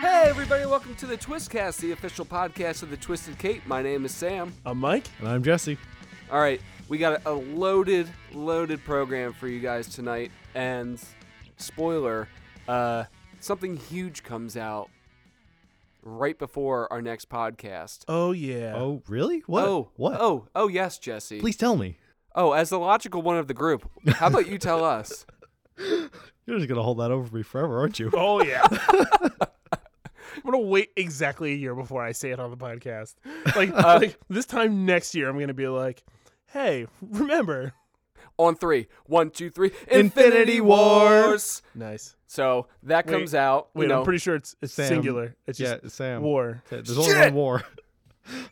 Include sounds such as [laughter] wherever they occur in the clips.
Hey, everybody, welcome to the Twistcast, the official podcast of the Twisted Cape. My name is Sam. I'm Mike. And I'm Jesse. All right, we got a, a loaded, loaded program for you guys tonight. And spoiler, uh, something huge comes out right before our next podcast. Oh yeah. Oh, really? What? Oh, What? Oh, oh, yes, Jesse. Please tell me. Oh, as the logical one of the group, how about you tell us? [laughs] You're just gonna hold that over me forever, aren't you? Oh yeah. [laughs] I'm gonna wait exactly a year before I say it on the podcast. [laughs] Like, uh, like this time next year, I'm gonna be like, "Hey, remember?" On three, one, two, three, Infinity Wars. Nice. So that Wait, comes out. you Wait, know, I'm pretty sure it's, it's Sam. singular. It's yeah, just Sam. war. There's only Shit! one war.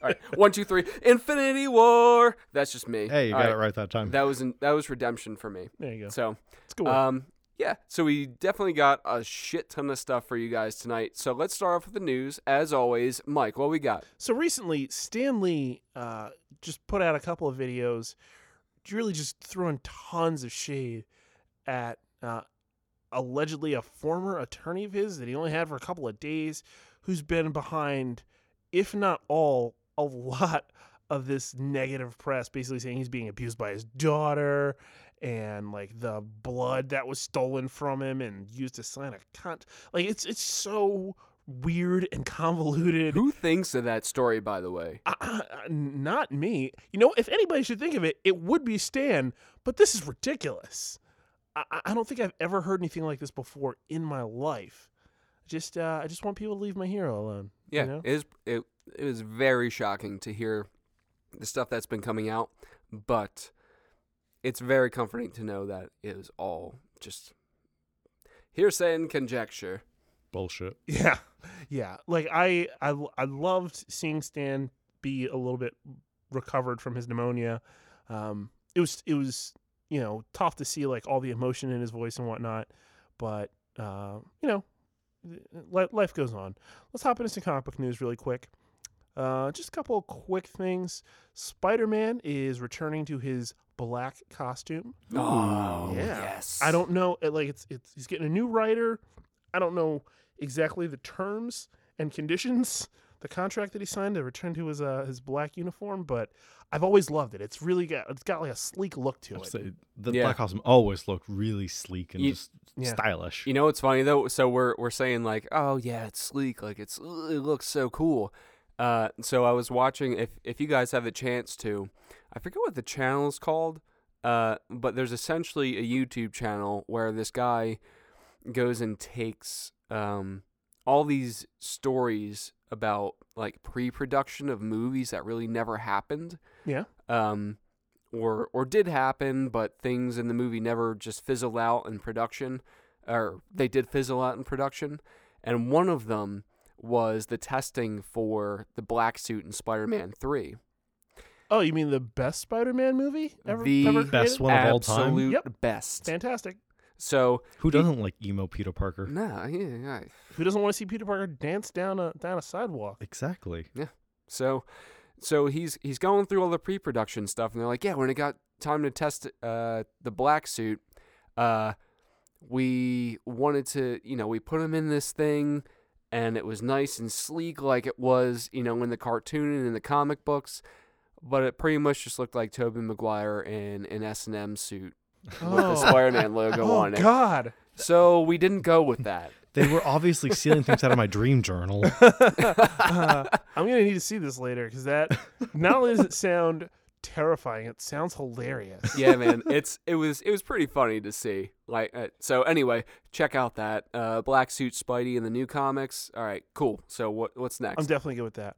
All right, one, two, three, Infinity War. That's just me. Hey, you All got it right that time. That was in, that was redemption for me. There you go. So, It's good. um, yeah. So we definitely got a shit ton of stuff for you guys tonight. So let's start off with the news. As always, Mike, what we got? So recently, Stan Lee uh, just put out a couple of videos, really just throwing tons of shade at uh, allegedly a former attorney of his that he only had for a couple of days, who's been behind, if not all, a lot of this negative press, basically saying he's being abused by his daughter and like the blood that was stolen from him and used to sign a cunt. Like it's it's so weird and convoluted. Who thinks of that story, by the way? Uh, uh, not me. You know, if anybody should think of it, it would be Stan. But this is ridiculous. I, I- I don't think I've ever heard anything like this before in my life. Just, uh, I just want people to leave my hero alone. you Yeah, know? it is. It it was very shocking to hear the stuff that's been coming out, but it's very comforting to know that it was all just hearsay and conjecture. Bullshit. [laughs] Yeah, yeah. Like I, I, I loved seeing Stan be a little bit recovered from his pneumonia. Um, it was, it was, you know, tough to see like all the emotion in his voice and whatnot. But uh, you know, li- life goes on. Let's hop into some comic book news really quick. Uh, just a couple of quick things. Spider Man is returning to his black costume. Oh, yeah. yes. I don't know. it- Like it's it's he's getting a new writer. I don't know exactly the terms and conditions, the contract that he signed to return to his uh, his black uniform, but I've always loved it. It's really got it's got like a sleek look to it. say, the Yeah. black costume always looked really sleek and You- just Yeah. stylish. You know what's funny though? So we're we're saying like, oh yeah, it's sleek, like it's it looks so cool. Uh, so I was watching. If if you guys have a chance to, I forget what the channel is called. Uh, but there's essentially a YouTube channel where this guy goes and takes um all these stories about like pre-production of movies that really never happened Yeah. um, or or did happen, but things in the movie never just fizzled out in production, or they did fizzle out in production. And one of them was the testing for the black suit in Spider-Man Three. Oh, you mean the best Spider-Man movie ever? The ever best one of all time? absolute Yep. best. Fantastic. So Who doesn't like emo Peter Parker? nah, yeah, yeah. Who doesn't want to see Peter Parker dance down a down a sidewalk? Exactly. Yeah. So, so he's he's going through all the pre-production stuff, and they're like, "Yeah, when it got time to test uh, the black suit, uh, we wanted to, you know, we put him in this thing, and it was nice and sleek, like it was, you know, in the cartoon and in the comic books, but it pretty much just looked like Tobey Maguire in an S and M suit with the Spider-Man logo oh on it. God. So we didn't go with that. They were obviously stealing things out of my dream journal. Uh, [laughs] I'm gonna need to see this later because that not only does it sound terrifying, it sounds hilarious. yeah, man, it's it was it was pretty funny to see. Like, uh, so anyway, check out that uh, Black Suit Spidey in the new comics. All right, cool. So what what's next? I'm definitely good with that.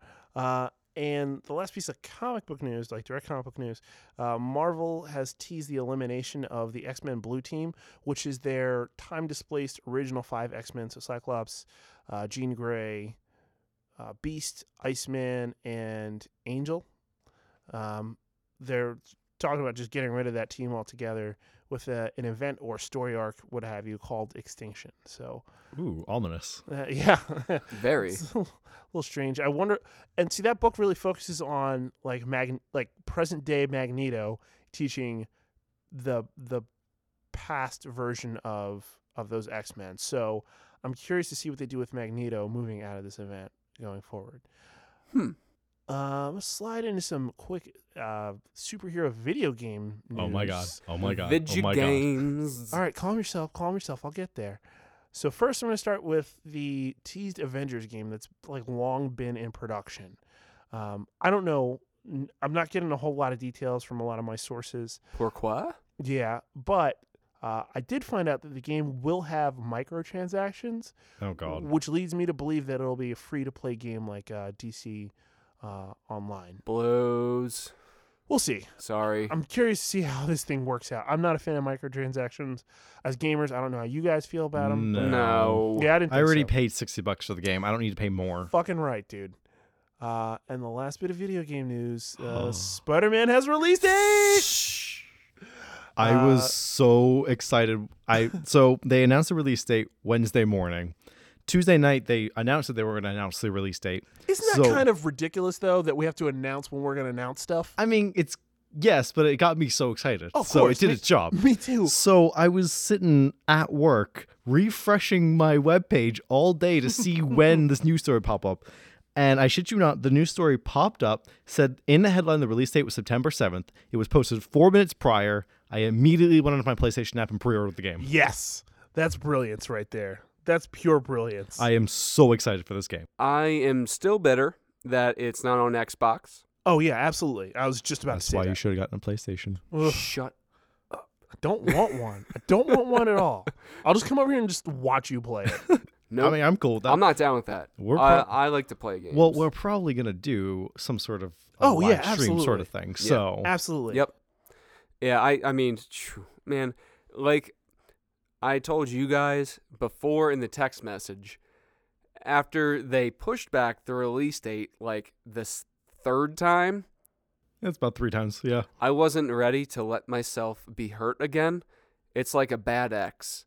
And the last piece of comic book news, like direct comic book news, uh, Marvel has teased the elimination of the X Men Blue Team, which is their time displaced original five X Men. So Cyclops, uh, Jean Grey, uh, Beast, Iceman, and Angel. Um, they're talking about just getting rid of that team altogether with a, an event or story arc, what have you, called Extinction. So, Ooh, ominous. [laughs] uh, yeah. [laughs] Very. It's a little, little strange. I wonder, and see that book really focuses on like mag, like present day Magneto teaching the the past version of of those X Men. So I'm curious to see what they do with Magneto moving out of this event going forward. Hmm. Um, let's slide into some quick uh, superhero video game news. Oh my god. Oh my god. Video oh my god. games. All right, calm yourself, calm yourself. I'll get there. So first, I'm going to start with the teased Avengers game that's like long been in production. Um, I don't know. I'm not getting a whole lot of details from a lot of my sources. Pourquoi? Yeah, but uh, I did find out that the game will have microtransactions, Oh god. which leads me to believe that it'll be a free-to-play game like uh, DC uh, Online. Blows. We'll see. Sorry. I'm curious to see how this thing works out. I'm not a fan of microtransactions. As gamers, I don't know how you guys feel about them. No. No. Yeah, I didn't. I already so. paid 60 bucks for the game. I don't need to pay more. Fucking right, dude. Uh, and the last bit of video game news: uh, [sighs] Spider-Man has release date. I Uh, was so excited. I so they announced the release date Wednesday morning. Tuesday night they announced that they were going to announce the release date. Isn't that So- kind of ridiculous, though, that we have to announce when we're going to announce stuff? I mean, it's yes, but it got me so excited. Of so course, it did me- its job. [laughs] Me too. So I was sitting at work refreshing my webpage all day to see [laughs] when this news story pop up. And I shit you not, the news story popped up, said in the headline the release date was September 7th. It was posted four minutes prior. I immediately went onto my PlayStation app and pre-ordered the game. Yes, that's brilliance right there. That's pure brilliance. I am so excited for this game. I am still bitter that it's not on Xbox. oh yeah, absolutely. I was just about That's to say why that. you should have gotten a PlayStation. Ugh, Shut. I don't want one. I don't want one at all. [laughs] I'll just come over here and just watch you play it. [laughs] No, I mean, I'm cool with that. I'm not down with that. We're I, pro- I like to play games. well, we're probably gonna do some sort of a Oh, yeah, live stream sort absolutely. of thing. Yeah. So Absolutely. Yep. Yeah, I I mean, phew, man, like I told you guys before in the text message, after they pushed back the release date like this third time, it's about three times. Yeah. I wasn't ready to let myself be hurt again. It's like a bad ex,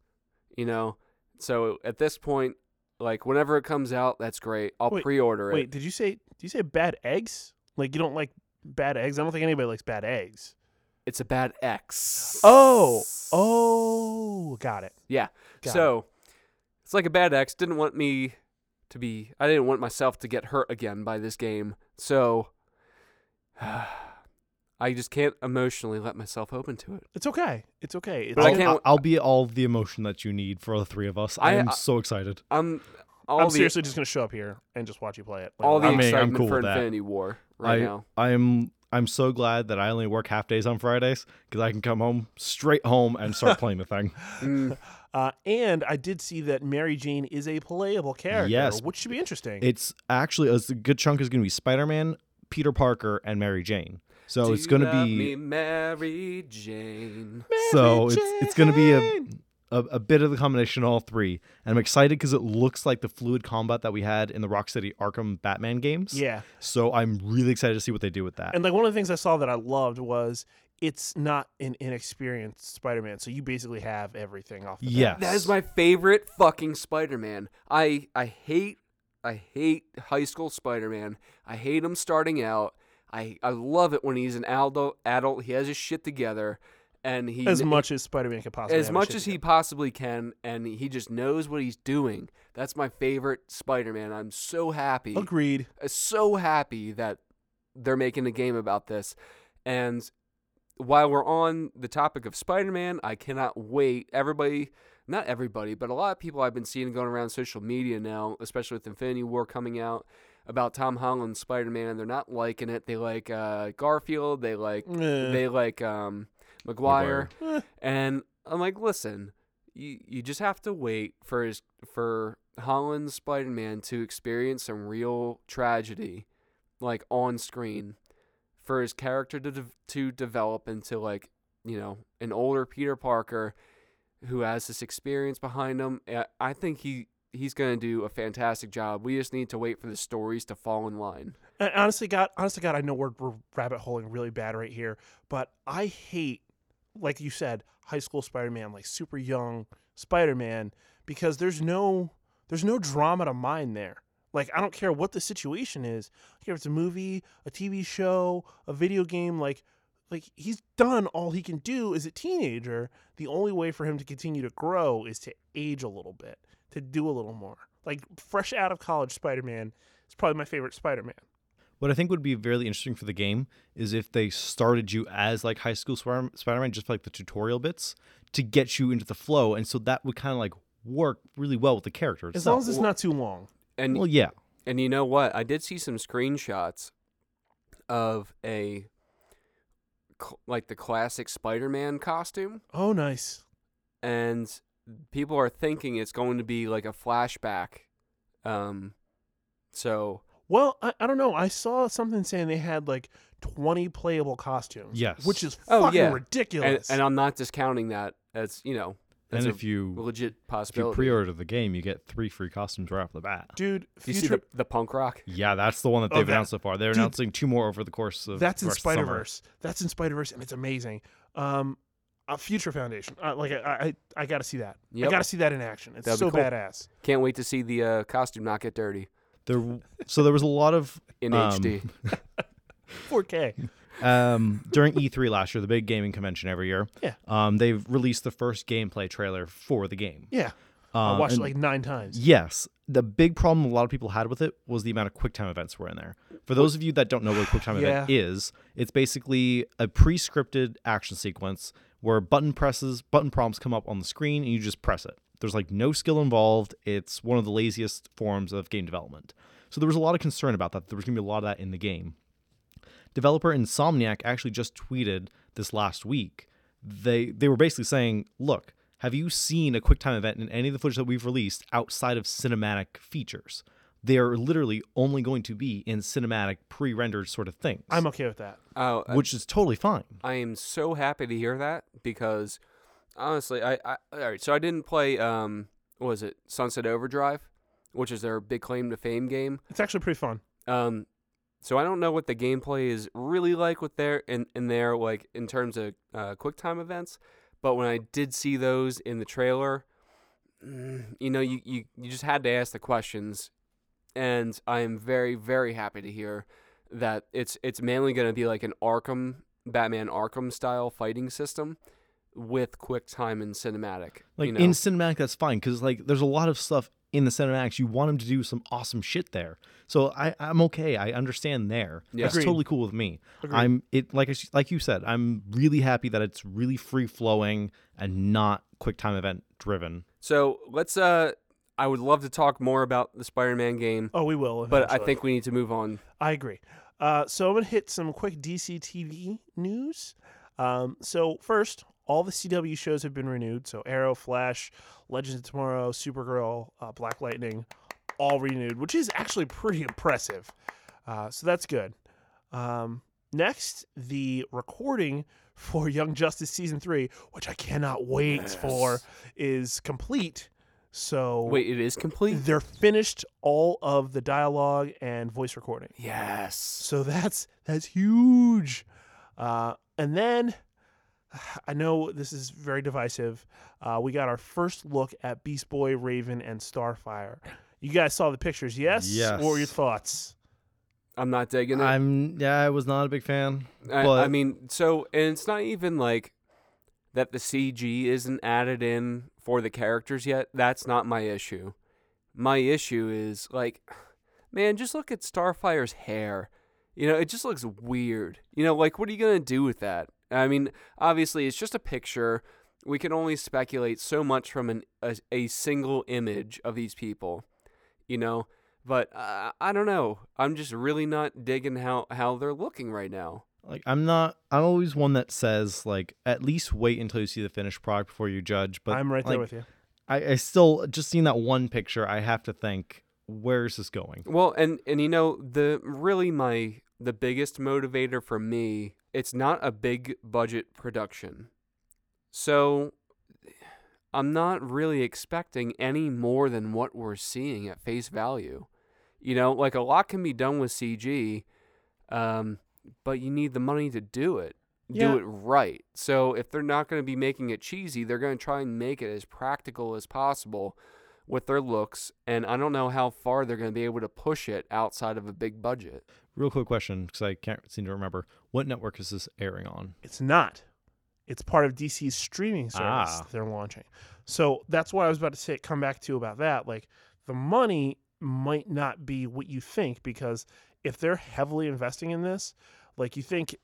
you know. So at this point, like whenever it comes out, that's great. I'll Wait, pre-order it. Wait, did you say? Did you say bad eggs? Like you don't like bad eggs? I don't think anybody likes bad eggs. It's a bad ex. Oh, oh, got it. Yeah. Got so it's like a bad X. didn't want me to be I didn't want myself to get hurt again by this game. So [sighs] I just can't emotionally let myself open to it. It's okay. It's okay. It's But I I'll, can't- I'll, I'll be all the emotion that you need for the three of us. I, I- am I- so excited. I'm all I'm the seriously just gonna show up here and just watch you play it. Like, all the I mean, I'm excitement cool for. Infinity War right I now. I am I'm so glad that I only work half days on Fridays because I can come home straight home and start [laughs] playing the thing. Mm, Uh, and I did see that Mary Jane is a playable character, Yes. which should be interesting. It's actually a good chunk is going to be Spider Man, Peter Parker, and Mary Jane. So do it's going to be me, Mary Jane. so it's it's going to be a, Jane. A a bit of the combination of all three, and I'm excited because it looks like the fluid combat that we had in the Rocksteady Arkham Batman games. yeah. So I'm really excited to see what they do with that. And like one of the things I saw that I loved was it's not an inexperienced Spider-Man, so you basically have everything off. The bat. That is my favorite fucking Spider-Man. I I hate I hate high school Spider-Man. I hate him starting out. I I love it when he's an adult. Adult, he has his shit together, and he as much as Spider-Man could possibly. as much as he possibly can, and he just knows what he's doing. That's my favorite Spider-Man. I'm so happy agreed. uh, so happy that they're making a game about this. And while we're on the topic of Spider Man, I cannot wait. Everybody, not everybody, but a lot of people I've been seeing going around social media now, especially with Infinity War coming out, about Tom Holland Spider Man. They're not liking it. They like uh, Garfield. They like Eh. they like um, Maguire. Eh. [laughs] And I'm like, listen, you you just have to wait for his for Holland's Spider Man to experience some real tragedy, like on screen, for his character to de- to develop into like you know an older Peter Parker, who has this experience behind him. I- I think he he's gonna do a fantastic job. We just need to wait for the stories to fall in line. And honestly, God, honestly, God, I know we're, we're rabbit holing really bad right here, but I hate, like you said, high school Spider-Man, like super young Spider-Man, because there's no there's no drama to mine there. Like I don't care what the situation is. I care if it's a movie, a TV show, a video game. Like like he's done all he can do as a teenager. The only way for him to continue to grow is to age a little bit, to do a little more. Like fresh out of college, Spider Man is probably my favorite Spider Man. What I think would be really interesting for the game is if they started you as like high school Spider Man, just like the tutorial bits, to get you into the flow, and so that would kind of like work really well with the character As itself. long as it's not too long. And well, yeah, and you know what? I did see some screenshots of a like the classic Spider-Man costume, Oh, nice. and people are thinking it's going to be like a flashback. Um, so Well, I, I don't know. I saw something saying they had like 20 playable costumes. Yes. Which is Oh, fucking yeah. and, ridiculous. and I'm not discounting that as you know and as a if you legit if you possibility. pre-order the game, you get three free costumes right off the bat. Dude, Do you see future, the, the punk rock? Yeah, that's the one that Oh, they've that- announced so far. They're dude, announcing two more over the course of that's in the rest of the Spider summer. Verse. That's in Spider Verse, and it's amazing. Um, uh, Future Foundation. Uh, like I, I, I got to see that. I Yep. got to see that in action. It's That'd be so cool. badass. Can't wait to see the uh, costume not get dirty There, so there was a lot of in Um, HD. 4K. [laughs] um, during E3 last year, the big gaming convention every year. Yeah. Um, they've released the first gameplay trailer for the game. Yeah, Um, I watched it like nine times. Yes. The big problem a lot of people had with it was the amount of QuickTime events were in there. For those of you that don't know what a QuickTime event is, it's basically a pre-scripted action sequence where button presses, button prompts come up on the screen and you just press it. There's like no skill involved. It's one of the laziest forms of game development. So there was a lot of concern about that. There was going to be a lot of that in the game. Developer Insomniac actually just tweeted this last week. They they were basically saying, "Look, have you seen a QuickTime event in any of the footage that we've released outside of cinematic features? They are literally only going to be in cinematic pre-rendered sort of things, I'm okay with that. Oh, uh, which is totally fine. I am so happy to hear that because honestly, I, I all right. So I didn't play um, what was it Sunset Overdrive, which is their big claim to fame game. It's actually pretty fun. Um, so I don't know what the gameplay is really like with their in in their like in terms of uh, quick time events. But when I did see those in the trailer, mm, you know, you, you you just had to ask the questions, and I am very very happy to hear that it's it's mainly going to be like an Arkham Batman Arkham style fighting system with QuickTime and cinematic. Like you know? in cinematic, that's fine because like there's a lot of stuff in the cinematics. You want them to do some awesome shit there. So I I'm okay. I understand there. Yeah. That's Agreed. totally cool with me. Agreed. I'm it like I s- like you said. I'm really happy that it's really free flowing and not QuickTime event driven. so let's uh, I would love to talk more about the Spider-Man game. Oh, we will. But I think we need to move on. I agree. Uh, so I'm gonna hit some quick DC TV news. Um, so first, all the CW shows have been renewed. So Arrow, Flash, Legends of Tomorrow, Supergirl, uh, Black Lightning, all renewed, which is actually pretty impressive. Uh, so that's good. Um, next, the recording for Young Justice season three, which I cannot wait for, is complete. So Wait, it is complete. they're finished all of the dialogue and voice recording. Yes. So that's that's huge. Uh, and then I know this is very divisive. Uh, we got our first look at Beast Boy, Raven, and Starfire. You guys saw the pictures, yes? Yes. What were your thoughts? I'm not digging it. I'm yeah. I was not a big fan. I, I mean, so and it's not even like that the CG isn't added in for the characters yet. That's not my issue. My issue is like, man, just look at Starfire's hair. You know, it just looks weird. You know, like what are you gonna do with that? I mean, obviously, it's just a picture. We can only speculate so much from an, a, a single image of these people. You know, but uh, I don't know. I'm just really not digging how how they're looking right now. Like I'm not. I'm always one that says like at least wait until you see the finished product before you judge. But I'm right there with you. I, I still just seeing that one picture. I have to think where is this going? Well, and and you know the really my the biggest motivator for me, it's not a big budget production. So I'm not really expecting any more than what we're seeing at face value. You know, like a lot can be done with CG, um, but you need the money to do it. Yeah. Do it right. So if they're not going to be making it cheesy, they're going to try and make it as practical as possible with their looks. And I don't know how far they're going to be able to push it outside of a big budget. Real quick question, because I can't seem to remember. What network is this airing on? It's not. It's part of DC's streaming service Ah. they're launching. So that's what I was about to say. Come back to about that. Like the money might not be what you think because if they're heavily investing in this, like you think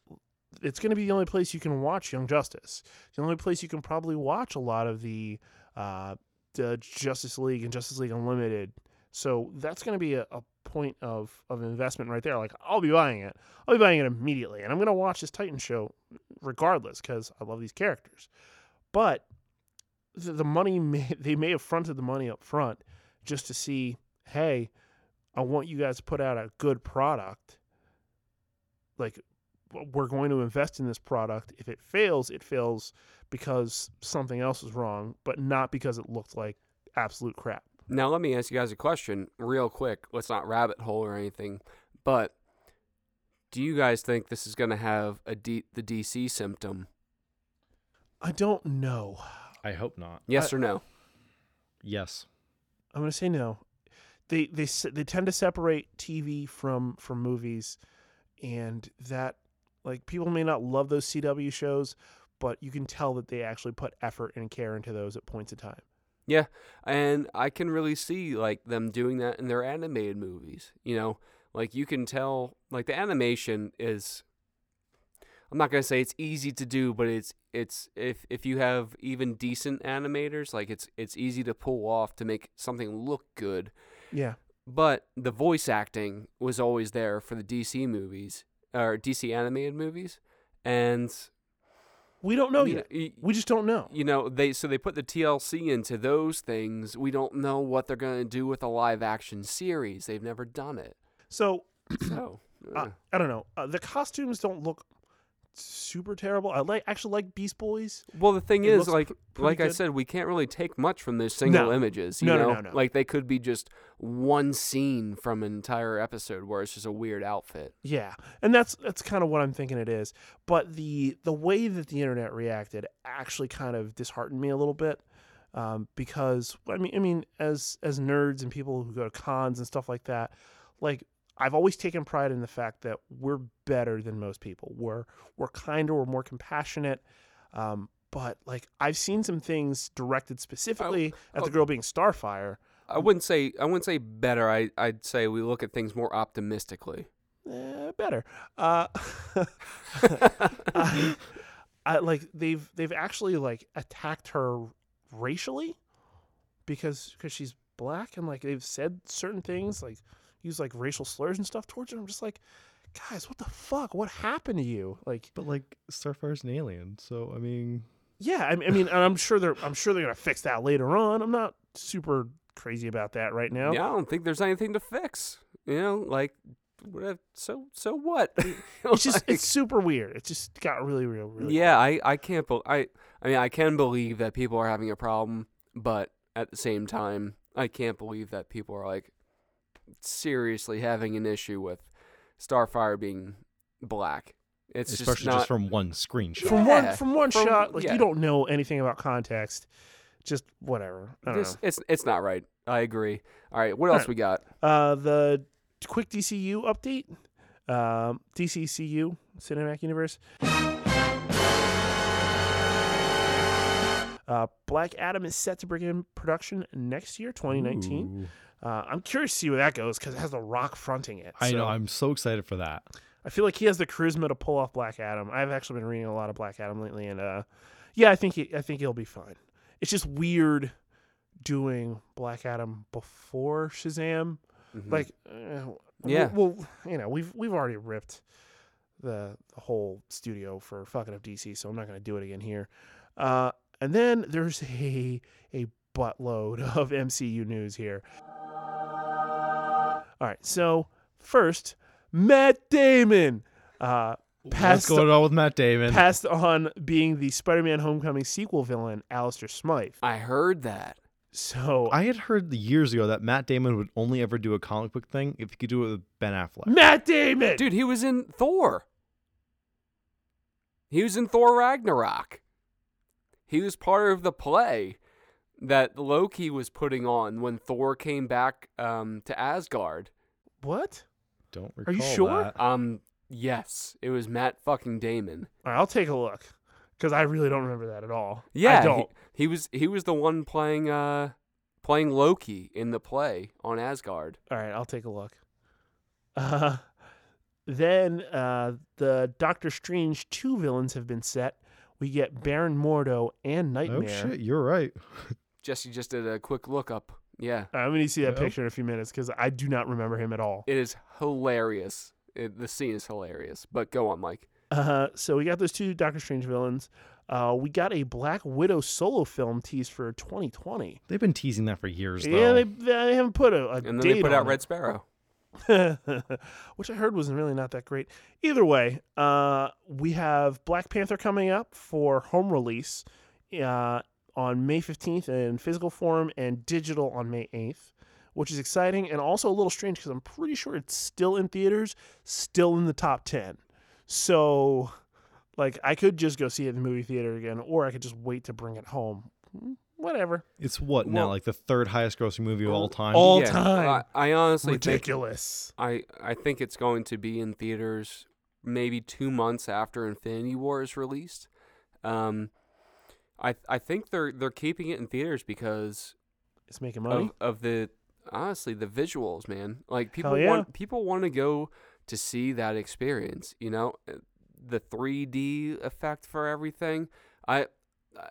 it's going to be the only place you can watch Young Justice. The only place you can probably watch a lot of the, uh, the Justice League and Justice League Unlimited. So that's going to be a, a point of, of investment right there. Like I'll be buying it. I'll be buying it immediately, and I'm to watch this Titan show regardless because I love these characters. But the, the money [laughs] may, they may have fronted the money up front just to see, hey, I want you guys to put out a good product. Like we're going to invest in this product. If it fails, it fails because something else is wrong, but not because it looked like absolute crap. Now let me ask you guys a question real quick. Let's not rabbit hole or anything, but do you guys think this is going to have a D- the DC symptom? I don't know. I hope not. Yes or no? Yes. I'm going to say no. They they they tend to separate TV from from movies, and that like people may not love those CW shows, but you can tell that they actually put effort and care into those at points in time. Yeah, and I can really see like them doing that in their animated movies. You know, like you can tell like the animation is I'm not going to say it's easy to do, but it's it's if if you have even decent animators, like it's it's easy to pull off to make something look good. Yeah, But the voice acting was always there for the DC movies or DC animated movies, and we don't know yet. y- We just don't know. you know they so they put the TLC into those things. We don't know what they're going to do with a live action series. They've never done it. So So uh, I don't know. Uh, the costumes don't look super terrible. I like actually like Beast Boys. well, the thing it is, like pr- like I said, we can't really take much from those single No. images. You No, no, know, no, no. like they could be just one scene from an entire episode where it's just a weird outfit. Yeah, and that's that's kind of what I'm thinking it is. But the the way that the internet reacted actually kind of disheartened me a little bit, um, because I mean, I mean, as as nerds and people who go to cons and stuff like that, like I've always taken pride in the fact that we're better than most people. We're we're kinder, we're more compassionate. Um, but like I've seen some things directed specifically at oh. the girl being Starfire. I wouldn't say I wouldn't say better. I I'd say we look at things more optimistically. Eh, better. Uh, [laughs] I, I like they've they've actually like attacked her racially because because she's black and like they've said certain things like use like racial slurs and stuff towards her. I'm just like, guys, what the fuck? What happened to you? Like, But like Starfire's an alien, so I mean, yeah, I, I mean, and I'm sure they're I'm sure they're gonna fix that later on. I'm not super crazy about that right now. Yeah, I don't think there's anything to fix. You know, like? So so what? [laughs] It's just Like- it's super weird. It just got really real. Really yeah. I I can't. Be- I I mean I can believe that people are having a problem, but at the same time, I can't believe that people are like seriously having an issue with Starfire being black. It's especially just not. just from one screenshot. from Yeah, one from one from- shot like yeah. you don't know anything about context just whatever i don't this, it's it's not right. I agree. All right, what else Alright. we got? uh the quick dcu update um dccu cinematic universe uh, Black Adam is set to begin production next year, 2019. Ooh. Uh, I'm curious to see where that goes because it has The Rock fronting it. I know. I'm so excited for that. I feel like he has the charisma to pull off Black Adam. I've actually been reading a lot of Black Adam lately, and uh, yeah, I think he, I think he'll be fine. It's just weird doing Black Adam before Shazam. Mhm. Like, uh, Yeah. well, well, you know, we've we've already ripped the, the whole studio for fucking up DC, so I'm not going to do it again here. Uh, and then there's a a buttload [laughs] of MCU news here. All right, so first, Matt Damon uh, What's passed going on with Matt Damon? passed on being the Spider-Man Homecoming sequel villain, Alistair Smythe. I heard that. So I had heard years ago that Matt Damon would only ever do a comic book thing if he could do it with Ben Affleck. Matt Damon, Dude, he was in Thor. He was in Thor Ragnarok. He was part of the play that Loki was putting on when Thor came back um, to Asgard. what? don't recall. Are you sure? that. Um, yes, it was Matt fucking Damon. All right, I'll take a look because I really don't remember that at all. Yeah, I he- don't. He, was he was the one playing uh playing Loki in the play on Asgard. All right, I'll take a look. Uh, [laughs] then uh, the Doctor Strange two villains have been set. We get Baron Mordo and Nightmare. Oh shit, you're right. [laughs] Jesse just did a quick look up. Yeah, I'm going to see that Yeah. picture in a few minutes because I do not remember him at all. it is hilarious. It, the scene is hilarious. But go on, Mike. Uh, so we got those two Doctor Strange villains. Uh, we got a Black Widow solo film teased for 2020. They've been teasing that for years. Yeah, though. they, they haven't put a, a And then date they put on out it. Red Sparrow. [laughs] which I heard was really not that great. Either way, uh, we have Black Panther coming up for home release uh, on May 15th in physical form and digital on May 8th, which is exciting and also a little strange because I'm pretty sure it's still in theaters, still in the top 10. So, like, I could just go see it in the movie theater again, or I could just wait to bring it home. Whatever. It's what now? Like the third highest grossing movie of all time. All Yeah, time. I, I honestly think Ridiculous. I I think it's going to be in theaters maybe two months after Infinity War is released. Um, I I think they're they're keeping it in theaters because It's making money. of, of the honestly the visuals, man. Like people yeah. want people want to go to see that experience. You know, Uh, the 3D effect for everything. I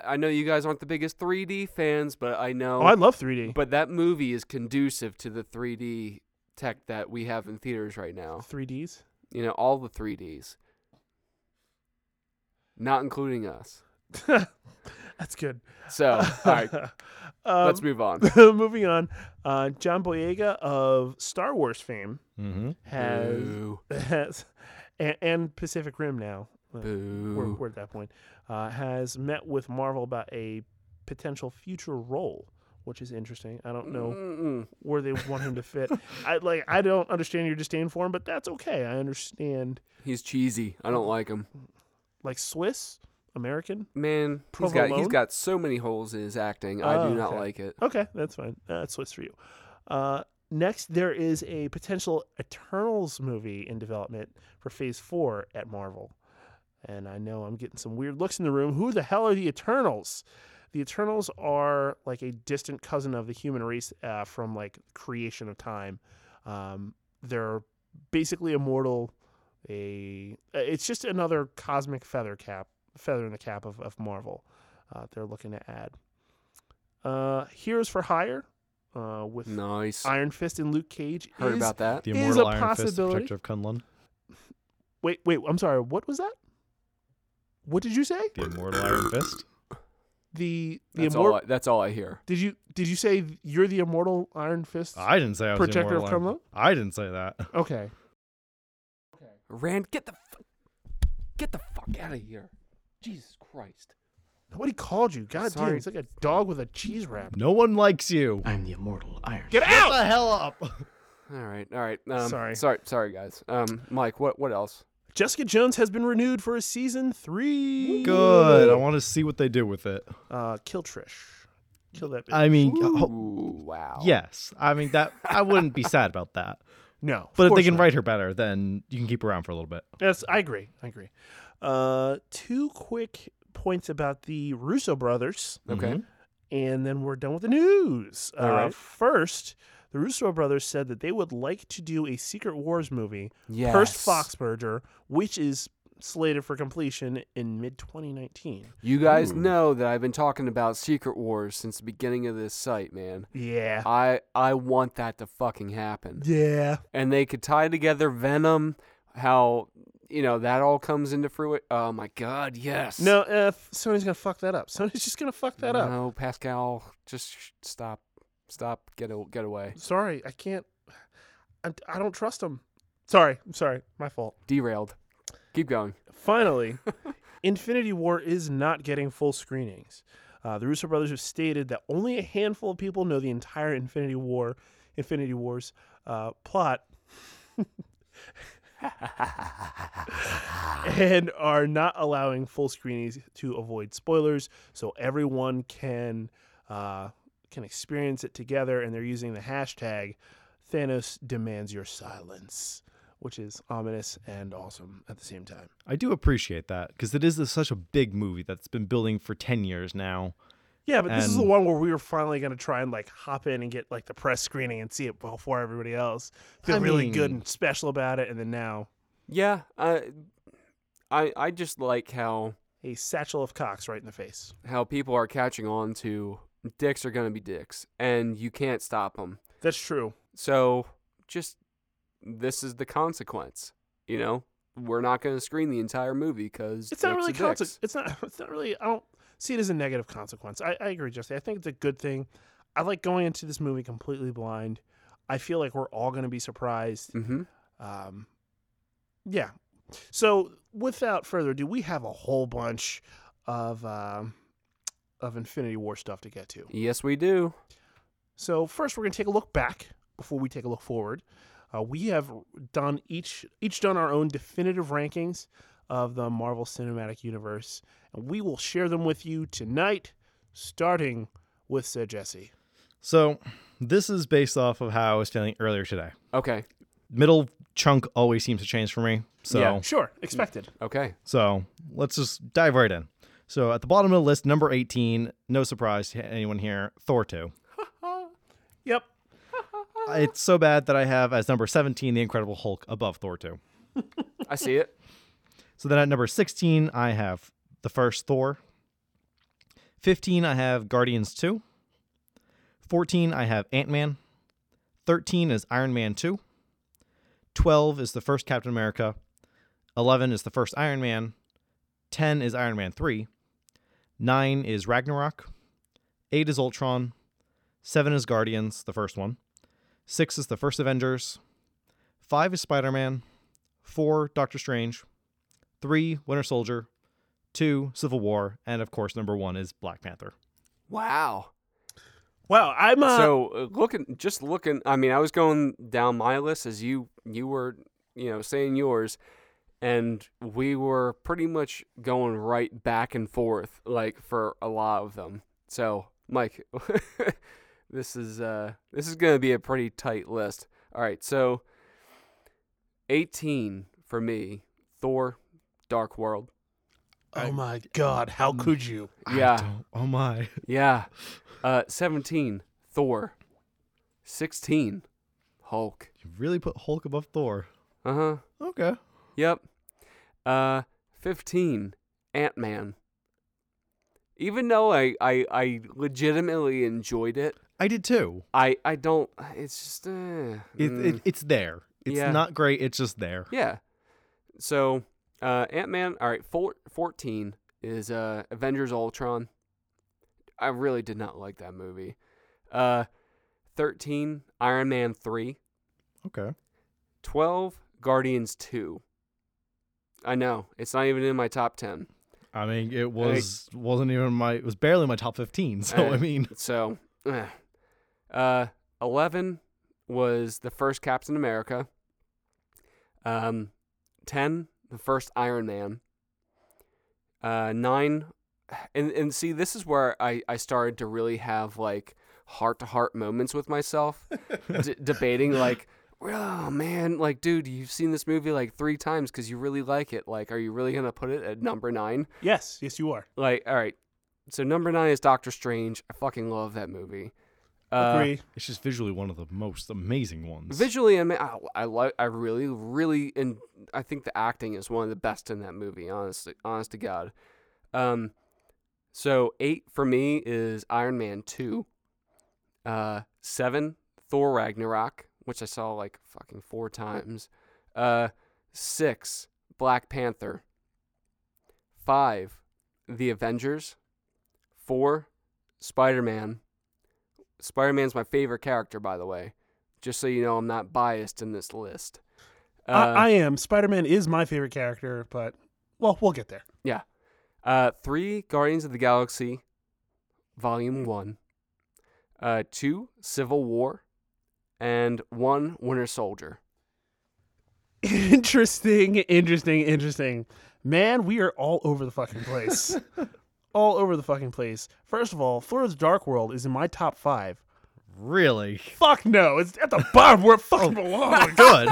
I know you guys aren't the biggest 3D fans, but I know. oh, I love 3D. but that movie is conducive to the 3D tech that we have in theaters right now. 3Ds. You know, all the 3Ds. Not including us. [laughs] That's good. So, all right, [laughs] Um, let's move on. [laughs] moving on. Uh, John Boyega of Star Wars fame Mm-hmm. has Boo. has and, and Pacific Rim now. uh, We're, we're at that point. Uh, has met with Marvel about a potential future role, which is interesting. I don't know Mm-mm. where they want him to fit. I like. I don't understand your disdain for him, but that's okay. I understand. He's cheesy. I don't like him. Like Swiss, American. Man, he's got he's got so many holes in his acting. I Oh, do not okay. like it. Okay, that's fine. Uh, That's Swiss for you. Uh, next, there is a potential Eternals movie in development for Phase 4 at Marvel. And I know I'm getting some weird looks in the room. Who the hell are the Eternals? The Eternals are like a distant cousin of the human race uh, from like creation of time. Um, they're basically immortal. A uh, it's just another cosmic feather cap, feather in the cap of, of Marvel. Uh, they're looking to add. Uh, Heroes for Hire, uh, with Nice. Iron Fist and Luke Cage. Heard is- about that. The Is immortal a Iron Fist, possibility. protector of Kunlun. Wait, wait. I'm sorry. What was that? What did you say? The immortal Iron Fist. The the That's immortal. all. I, that's all I hear. Did you did you say you're the immortal Iron Fist? I didn't say I was Protector of immortal Iron- Kunlun? I didn't say that. Okay. Rand, get the f- get the fuck out of here. Jesus Christ. Nobody called you. God damn. Sorry. It's like a dog with a cheese wrap. No one likes you. I'm the immortal Iron. Get Get out! the hell up. [laughs] All right, all right. Um, Sorry. sorry, sorry, guys. Um, Mike, what what else? Jessica Jones has been renewed for a season three. Good. I want to see what they do with it. Uh, kill Trish. Kill that bitch. I mean, ho- Ooh, wow. yes. I mean that. I wouldn't be [laughs] sad about that. no. But if they can not. write her better, then you can keep her around for a little bit. Yes, I agree. I agree. Uh, two quick points about the Russo brothers. Okay. Mhm. and then we're done with the news. All uh, right. First, the Russo brothers said that they would like to do a Secret Wars movie Yes. post Fox merger, which is slated for completion in mid 2019. You guys Ooh. know that I've been talking about Secret Wars since the beginning of this site, man. Yeah. I I want that to fucking happen. Yeah. And they could tie together Venom, how you know that all comes into fruition. Oh my God, yes. No, uh, Sony's gonna fuck that up. [laughs] Sony's just gonna fuck that up. No, Pascal, just sh- stop, stop, get a, get away. Sorry, I can't. I, I don't trust him. Sorry, I'm sorry. My fault. Derailed. Keep going. Finally, [laughs] Infinity War is not getting full screenings. Uh, the Russo brothers have stated that only a handful of people know the entire Infinity War, Infinity Wars uh, plot, [laughs] and are not allowing full screenings to avoid spoilers, so everyone can uh, can experience it together. And they're using the hashtag Thanos demands your silence, which is ominous and awesome at the same time. I do appreciate that because it is such a big movie that's been building for 10 years now. Yeah, but this is the one where we were finally going to try and like hop in and get like the press screening and see it before everybody else. Feel I really good and special about it, and then now Yeah, uh, I I just like how a satchel of cocks right in the face. how people are catching on to dicks are gonna be dicks, and you can't stop them. That's true. So just this is the consequence. You know, we're not gonna screen the entire movie because It's not really dicks. conse- It's not. [laughs] It's not really. I don't see it as a negative consequence. I, I agree, Jesse. I think it's a good thing. I like going into this movie completely blind. I feel like we're all going to be surprised. Mm-hmm. Um, yeah. So without further ado, we have a whole bunch of um, of Infinity War stuff to get to. Yes, we do. So first, we're going to take a look back before we take a look forward. Uh, we have done each each done our own definitive rankings of the Marvel Cinematic Universe, and we will share them with you tonight, starting with Sir Jesse. So, this is based off of how I was feeling earlier today. Okay. Middle chunk always seems to change for me. So, Yeah. Sure, expected. Okay. so let's just dive right in. So, at the bottom of the list, number 18, no surprise to anyone here, Thor 2. [laughs] Yep. It's so bad that I have as number 17 The Incredible Hulk above Thor 2. I see it. So then at number 16, I have the first Thor. 15, I have Guardians 2. 14, I have Ant Man. 13 is Iron Man 2. 12 is the first Captain America. 11 is the first Iron Man. 10 is Iron Man 3. 9 is Ragnarok. 8 is Ultron. 7 is Guardians, the first one. 6 is the first Avengers. 5 is Spider Man. 4, Doctor Strange three Winter Soldier, two Civil War, and of course number one is Black Panther. Wow. Wow, I'm uh, so uh, looking, just looking. I mean, I was going down my list as you you were, you know, saying yours, and we were pretty much going right back and forth, like for a lot of them. So, Mike, [laughs] this is uh this is gonna be a pretty tight list. All right, so eighteen for me, Thor, Dark World. oh my god, how could you? Yeah. Oh my. [laughs] Yeah. Uh, 17, Thor. 16, Hulk. You really put Hulk above Thor. Uh huh. Okay. Yep. Uh, 15, Ant Man. Even though I, I, I legitimately enjoyed it, I did too. I, I don't. It's just. Uh, It, mm, it, it's there. It's Yeah. not great. It's just there. yeah. So, uh, Ant Man. All right. Four, 14 is uh, Avengers Ultron. I really did not like that movie. Uh, 13, Iron Man 3. Okay. 12 Guardians 2. I know. It's not even in my top 10. I mean, it was wasn't even my. It was barely my top fifteen. [laughs] So Uh, I mean, So, eh. uh 11 was the first Captain America. Um 10 the first Iron Man. Uh 9 and and see this is where I I started to really have like heart-to-heart moments with myself [laughs] d- debating like oh man like dude you've seen this movie like 3 times cuz you really like it. Like are you really going to put it at number 9 Yes, yes, you are. like all right. So number 9 is Doctor Strange. I fucking love that movie uh, Agree. it's just visually one of the most amazing ones. Visually, I mean, I, I like, I really, really, and I think the acting is one of the best in that movie. Honestly, honest to God. Um, so eight for me is Iron Man two. Uh, seven Thor Ragnarok, which I saw like fucking four times. Uh, six Black Panther. Five, The Avengers. Four, Spider Man. Spider Man's my favorite character, by the way. Just so you know, I'm not biased in this list. Uh, I, I am. Spider Man is my favorite character, but well, we'll get there. Yeah. Uh, three Guardians of the Galaxy, Volume One. Uh, two Civil War, and one Winter Soldier. [laughs] interesting, interesting, interesting. Man, we are all over the fucking place. [laughs] all over the fucking place. First of all, Thor: The Dark World is in my top five. really Fuck no, it's at the bottom where it [laughs] fucking belongs. [laughs] good.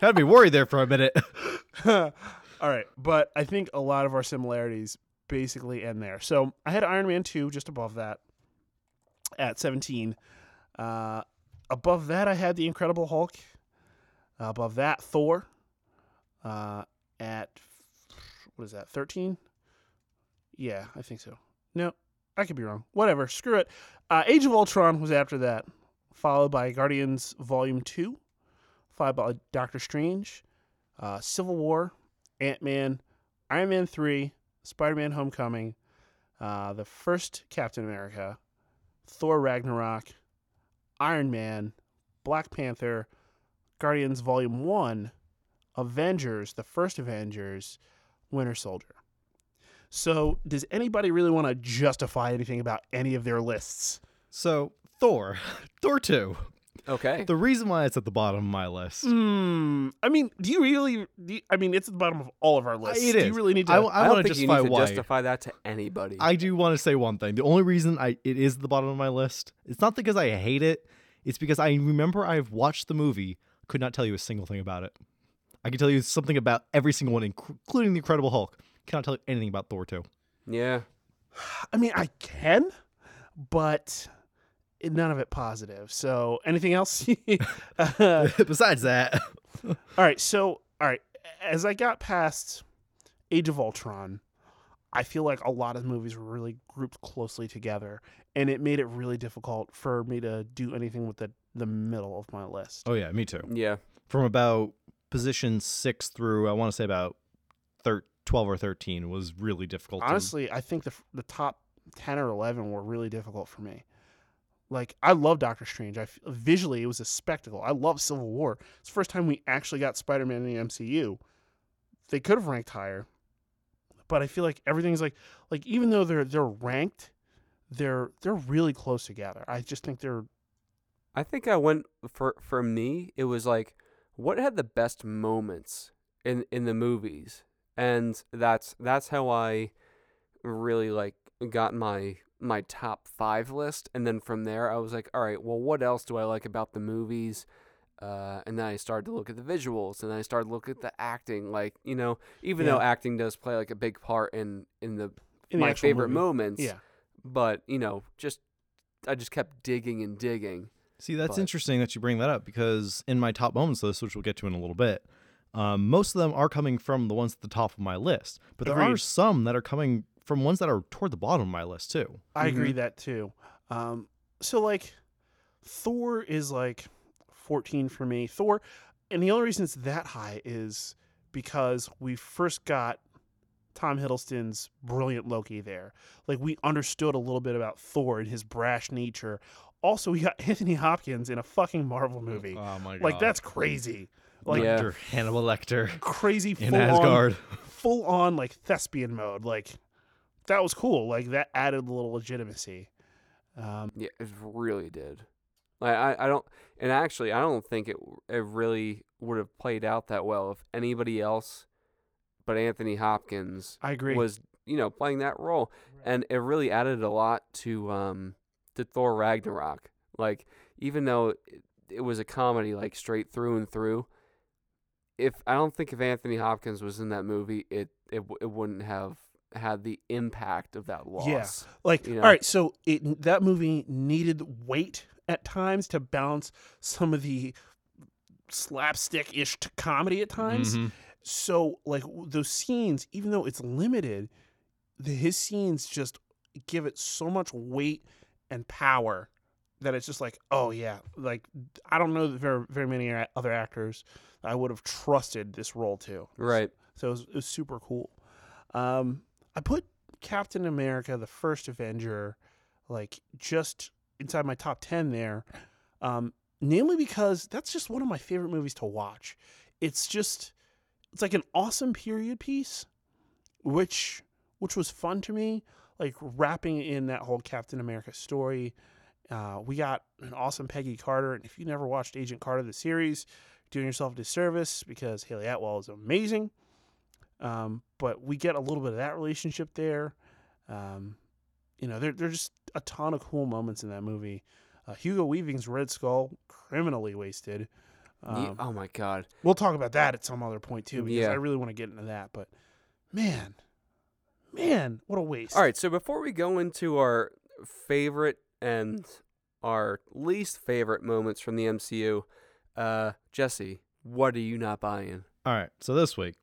Had me worried there for a minute. [laughs] All right, but I think a lot of our similarities basically end there. So I had Iron Man 2 just above that at 17. Uh, above that, I had The Incredible Hulk. above that, Thor uh, at, what is that, 13? Yeah, I think so. No, I could be wrong. Whatever, screw it. Uh, Age of Ultron was after that, followed by Guardians Volume 2, followed by Doctor Strange, uh, Civil War, Ant Man, Iron Man 3, Spider Man Homecoming, uh, the first Captain America, Thor Ragnarok, Iron Man, Black Panther, Guardians Volume 1, Avengers, the first Avengers, Winter Soldier. So, does anybody really want to justify anything about any of their lists? So, Thor. [laughs] Thor 2. Okay. The reason why it's at the bottom of my list. Hmm. I mean, do you really? Do you- I mean, it's at the bottom of all of our lists. It Do is. you really need to? I, I, I don't want to think you justify need to why. justify that to anybody. I do want to say one thing. The only reason I it is at the bottom of my list, it's not because I hate it. It's because I remember I've watched the movie, could not tell you a single thing about it. I can tell you something about every single one, including the Incredible Hulk cannot tell you anything about Thor 2. Yeah. I mean, I can, but none of it positive. So, anything else [laughs] [laughs] besides that? [laughs] all right. So, all right. As I got past Age of Ultron, I feel like a lot of movies were really grouped closely together, and it made it really difficult for me to do anything with the the middle of my list. Oh yeah, me too. Yeah, from about position six through I want to say about thirteen 12 or 13 was really difficult. Honestly, to... I think the the top 10 or 11 were really difficult for me. Like I love Doctor Strange. I visually it was a spectacle. I love Civil War. It's the first time we actually got Spider-Man in the MCU. They could have ranked higher. But I feel like everything's like like even though they're they're ranked, they're they're really close together. I just think they're I think I went for for me it was like what had the best moments in in the movies and that's that's how I really like got my my top five list. And then from there, I was like, all right, well, what else do I like about the movies? Uh, and then I started to look at the visuals, and then I started to look at the acting. Like you know, even though acting does play like a big part in in the in my actual favorite movie. moments. Yeah, But you know, just I just kept digging and digging. See, that's But- interesting that you bring that up because in my top moments list, which we'll get to in a little bit, um, most of them are coming from the ones at the top of my list. But there are some that are coming from ones that are toward the bottom of my list too. I agree that too. Um, so like, Thor is like fourteen for me. Thor, and the only reason it's that high is because we first got Tom Hiddleston's brilliant Loki there. Like we understood a little bit about Thor and his brash nature. Also, we got [laughs] Anthony Hopkins in a fucking Marvel movie. Oh my god! like that's crazy. Like Yeah. Hannibal Lecter crazy in full on Asgard. full on like thespian mode. Like that was cool. Like that added a little legitimacy. Um, Yeah, it really did. Like I, I don't, and actually, I don't think it it really would have played out that well if anybody else, but Anthony Hopkins I agree. was, you know, playing that role, and it really added a lot to um to Thor Ragnarok. Like even though it, it was a comedy, like straight through and through. If I don't think if Anthony Hopkins was in that movie, it it it wouldn't have had the impact of that loss. Yeah. Like, you know. all right, so it that movie needed weight at times to balance some of the slapstick ish comedy at times. Mhm. So, like those scenes, even though it's limited, the, his scenes just give it so much weight and power that it's just like, oh yeah, like I don't know that very very many other actors I would have trusted this role to. Right. So it was, it was super cool. Um, I put Captain America, the first Avenger, like just inside my top 10 there. Um, namely because that's just one of my favorite movies to watch. It's just, it's like an awesome period piece, which, which was fun to me, like wrapping in that whole Captain America story. Uh, we got an awesome Peggy Carter. And if you never watched Agent Carter, the series, doing yourself a disservice because Hayley Atwell is amazing. Um, but we get a little bit of that relationship there. Um, you know, there there's just a ton of cool moments in that movie. Uh, Hugo Weaving's Red Skull, criminally wasted. Um, oh my god. We'll talk about that at some other point too, because Yeah. I really want to get into that. But man, man, what a waste! All right, so before we go into our favorite and our least favorite moments from the MCU, uh, Jesse, what are you not buying? All right, so this week,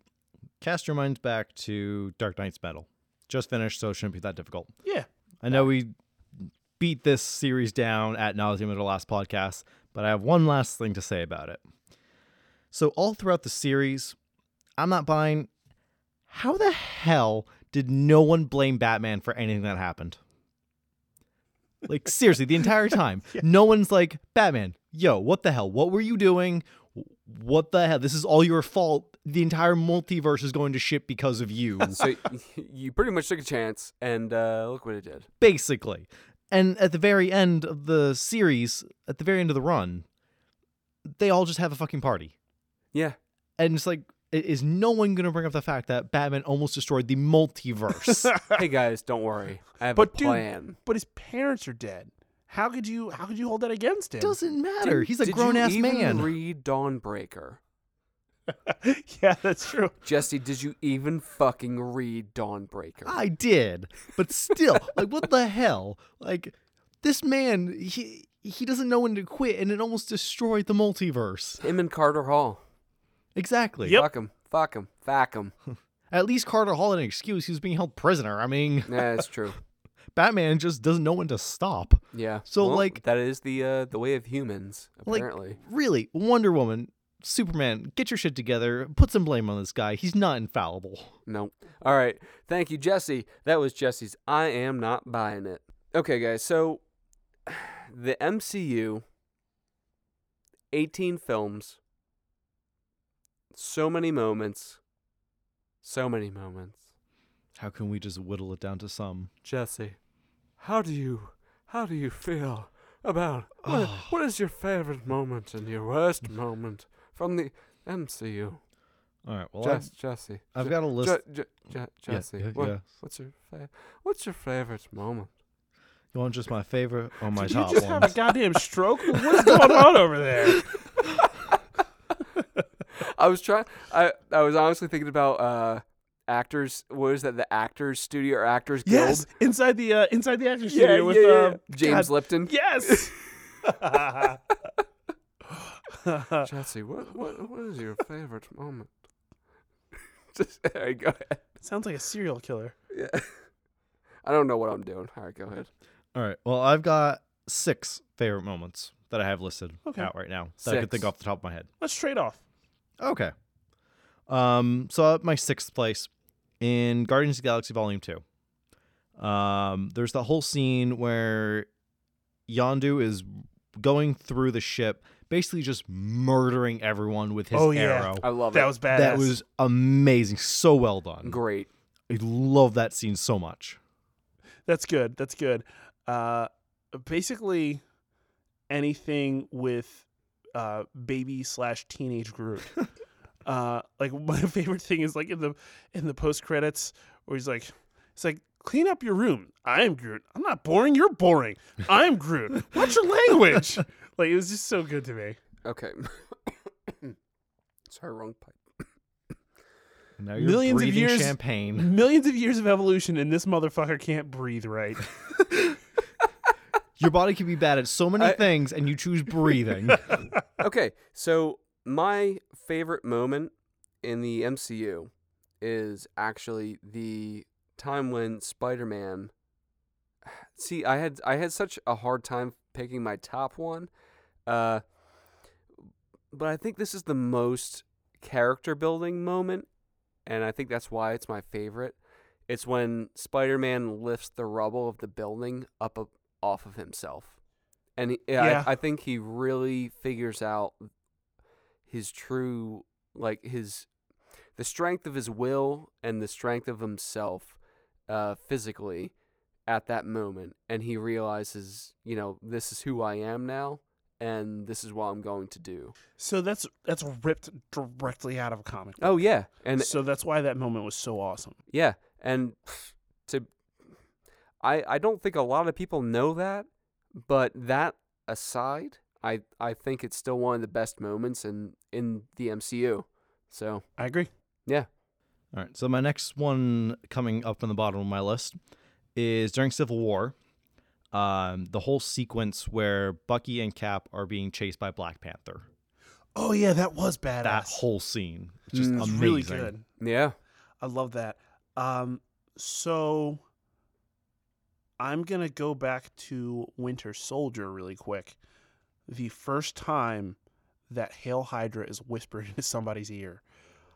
cast your minds back to Dark Nights Metal. Just finished, so it shouldn't be that difficult. Yeah, I know we beat this series down at nauseum in the last podcast, but I have one last thing to say about it. So all throughout the series, I'm not buying. How the hell did no one blame Batman for anything that happened? Like seriously, the entire time, [laughs] no one's like Batman. Yo, what the hell? What were you doing? What the hell? This is all your fault. The entire multiverse is going to shit because of you. [laughs] So [laughs] you pretty much took a chance, and uh, look what it did. basically. And at the very end of the series, at the very end of the run, they all just have a fucking party. Yeah, And it's like, i- is no one going to bring up the fact that Batman almost destroyed the multiverse? [laughs] [laughs] hey guys, don't worry. I have But a dude- plan. but his parents are dead. How could you? How could you hold that against him? Doesn't matter. Did- He's a grown ass man. Read Dawnbreaker. [laughs] yeah, that's true. Jesse, did you even fucking read Dawnbreaker? I did. But still, like, what the hell? Like, this man, he. He doesn't know when to quit, and it almost destroyed the multiverse. Him and Carter Hall. Exactly. Yep. Fuck him. Fuck him. Fuck him. At least Carter Hall had an excuse. He was being held prisoner. I mean, Yeah, that's true. [laughs] Batman just doesn't know when to stop. Yeah. So, Well, like- that is the uh, the way of humans, Like- apparently. really, Wonder Woman, Superman, get your shit together. Put some blame on this guy. He's not infallible. Nope. All right. Thank you, Jesse. That was Jesse's. I am not buying it. Okay, guys. So [sighs] the MCU, 18 films, so many moments, so many moments. How can we just whittle it down to some? Jesse, how do you how do you feel about [sighs] what, what is your favorite moment and your worst [laughs] moment from the MCU? All right. Well, Jess, Jesse, I've, Je- got a list. Je- Je- Je- Yeah, Jesse, yeah, what- yeah. what's your fa- what's your favorite moment? You want just my favorite or [laughs] my Did top you just have a goddamn stroke? What's going on over there? [laughs] I was trying. I I was honestly thinking about uh actors. What is that? The Actors Studio or Actors Guild? Yes, inside the uh, inside the actors Yeah, studio yeah, with yeah. uh, James God- Lipton. Yes. [laughs] [laughs] Jesse, what what what is your favorite moment? [laughs] Just all right, go ahead. Sounds like a serial killer. Yeah. I don't know what I'm doing. All right, go ahead. All right. Well, I've got six favorite moments that I have listed Okay. out right now that I could think off the top of my head. Let's trade off. Okay. Um. So my sixth place in Guardians of the Galaxy Volume Two. Um. There's the whole scene where Yondu is going through the ship, basically just murdering everyone with his Oh, yeah. arrow. I love That it. was badass. That was amazing. So well done. great. I love that scene so much. That's good. That's good. Uh, basically, anything with uh, baby slash teenage Groot. [laughs] uh, like [laughs] my favorite thing is like in the in the post credits where he's like, it's like clean up your room. I am Groot. I'm not boring. You're boring. I'm Groot. What's your language? [laughs] like it was just so good to me. Okay. [coughs] Sorry, wrong pipe. [coughs] Now you're Millions of breathing years- champagne. Millions of years of evolution, and this motherfucker can't breathe right. Your body can be bad at so many I- things, and you choose breathing. [laughs] Okay, so my favorite moment in the MCU is actually the time when Spider-Man [sighs] See, I had I had such a hard time picking my top one. Uh but I think this is the most character building moment and I think that's why it's my favorite. It's when Spider-Man lifts the rubble of the building up, up off of himself. And he, Yeah. I, I think he really figures out his true like his the strength of his will and the strength of himself uh, physically at that moment and he realizes you know this is who i am now and this is what i'm going to do So that's that's ripped directly out of a comic. oh yeah and so that's why that moment was so awesome. yeah and to i i don't think a lot of people know that but that aside I I think it's still one of the best moments in in the MCU. So I agree. yeah, All right. So my next one coming up from the bottom of my list is during Civil War. Um, the whole sequence where Bucky and Cap are being chased by Black Panther. Oh yeah, that was badass. That whole scene, just Mm. It was amazing. really good. yeah. I love that. Um, so I'm gonna go back to Winter Soldier really quick. The first time that Hail Hydra is whispered [laughs] into somebody's ear,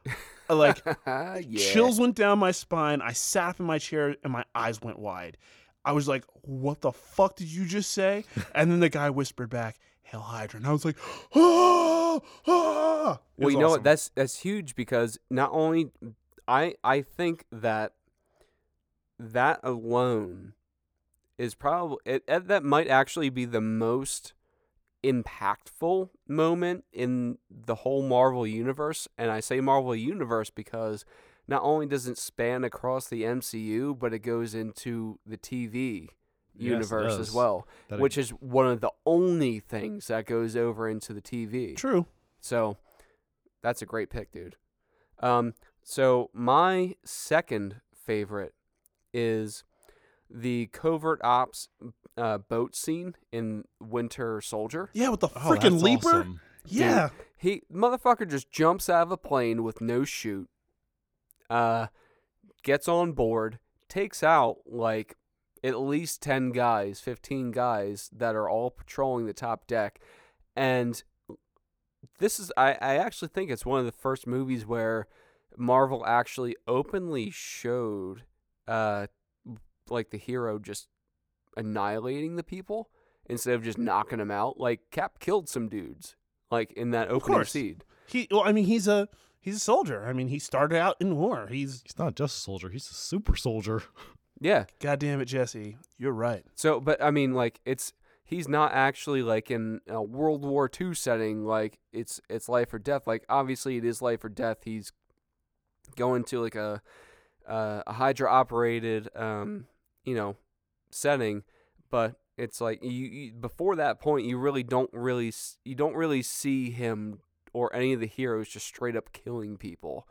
[laughs] like yeah. chills went down my spine. I sat up in my chair and my eyes went wide. I was like, "What the fuck did you just say?" [laughs] And then the guy whispered back, "Hail Hydra," and I was like, [gasps] "Ah, ah." It Well, you know awesome. what? That's that's huge because not only I I think that that alone is probably it, it- that might actually be the most impactful moment in the whole Marvel universe, and I say Marvel universe because not only does it span across the MCU, but it goes into the TV Yes, universe as well, That which is one of the only things that goes over into the TV. true. So that's a great pick, dude. Um, so my second favorite is the covert ops uh, boat scene in Winter Soldier. Yeah, with the Oh, freaking that's leaper. awesome. Yeah, He motherfucker just jumps out of a plane with no chute. Uh, gets on board, takes out like at least ten guys, fifteen guys that are all patrolling the top deck, and this is I, I actually think it's one of the first movies where Marvel actually openly showed uh like the hero just annihilating the people instead of just knocking them out. Like Cap killed some dudes like in that opening course. scene. he. Well, I mean, he's a he's a soldier. I mean, he started out in war. He's He's not just a soldier; he's a super soldier. [laughs] Yeah. God damn it, Jesse. You're right. So, but I mean, like, it's he's not actually like in a World War II setting. Like, it's it's life or death. Like, obviously, it is life or death. He's going to like a uh, a Hydra operated, um, you know, setting, but it's like you, you before that point, you really don't really you don't really see him or any of the heroes just straight up killing people.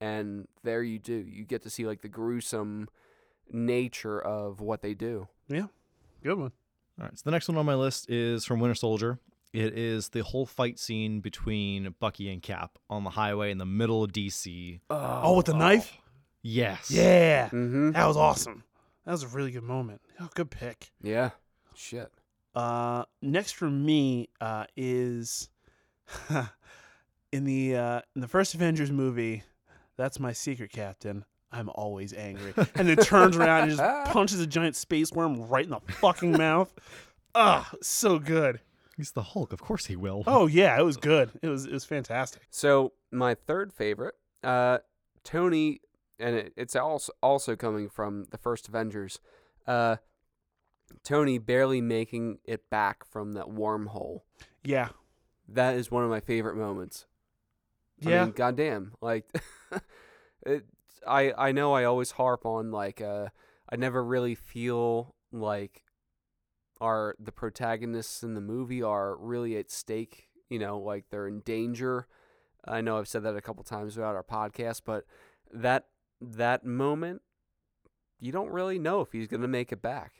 And there you do. You get to see like the gruesome nature of what they do. Yeah. Good one. All right. So the next one on my list is from Winter Soldier. It is the whole fight scene between Bucky and Cap on the highway in the middle of DC. Oh, with the knife. Yes. Yeah, Mm-hmm. that was awesome. That was a really good moment. Oh, good pick. Yeah. Shit. Uh, next for me uh, is [laughs] in the uh, in the first Avengers movie. That's my secret captain. I'm always angry, and then turns around and just [laughs] punches a giant space worm right in the fucking mouth. Ah, so good. He's the Hulk. Of course he will. Oh yeah, it was good. It was it was fantastic. So my third favorite, uh, Tony, and it, it's also also coming from the first Avengers. Uh, Tony barely making it back from that wormhole. Yeah, That is one of my favorite moments. I yeah. mean, goddamn, like, [laughs] it, I I know I always harp on like uh I never really feel like our the protagonists in the movie are really at stake. You know, like they're in danger. I know I've said that a couple times throughout our podcast, but that that moment, you don't really know if he's gonna make it back.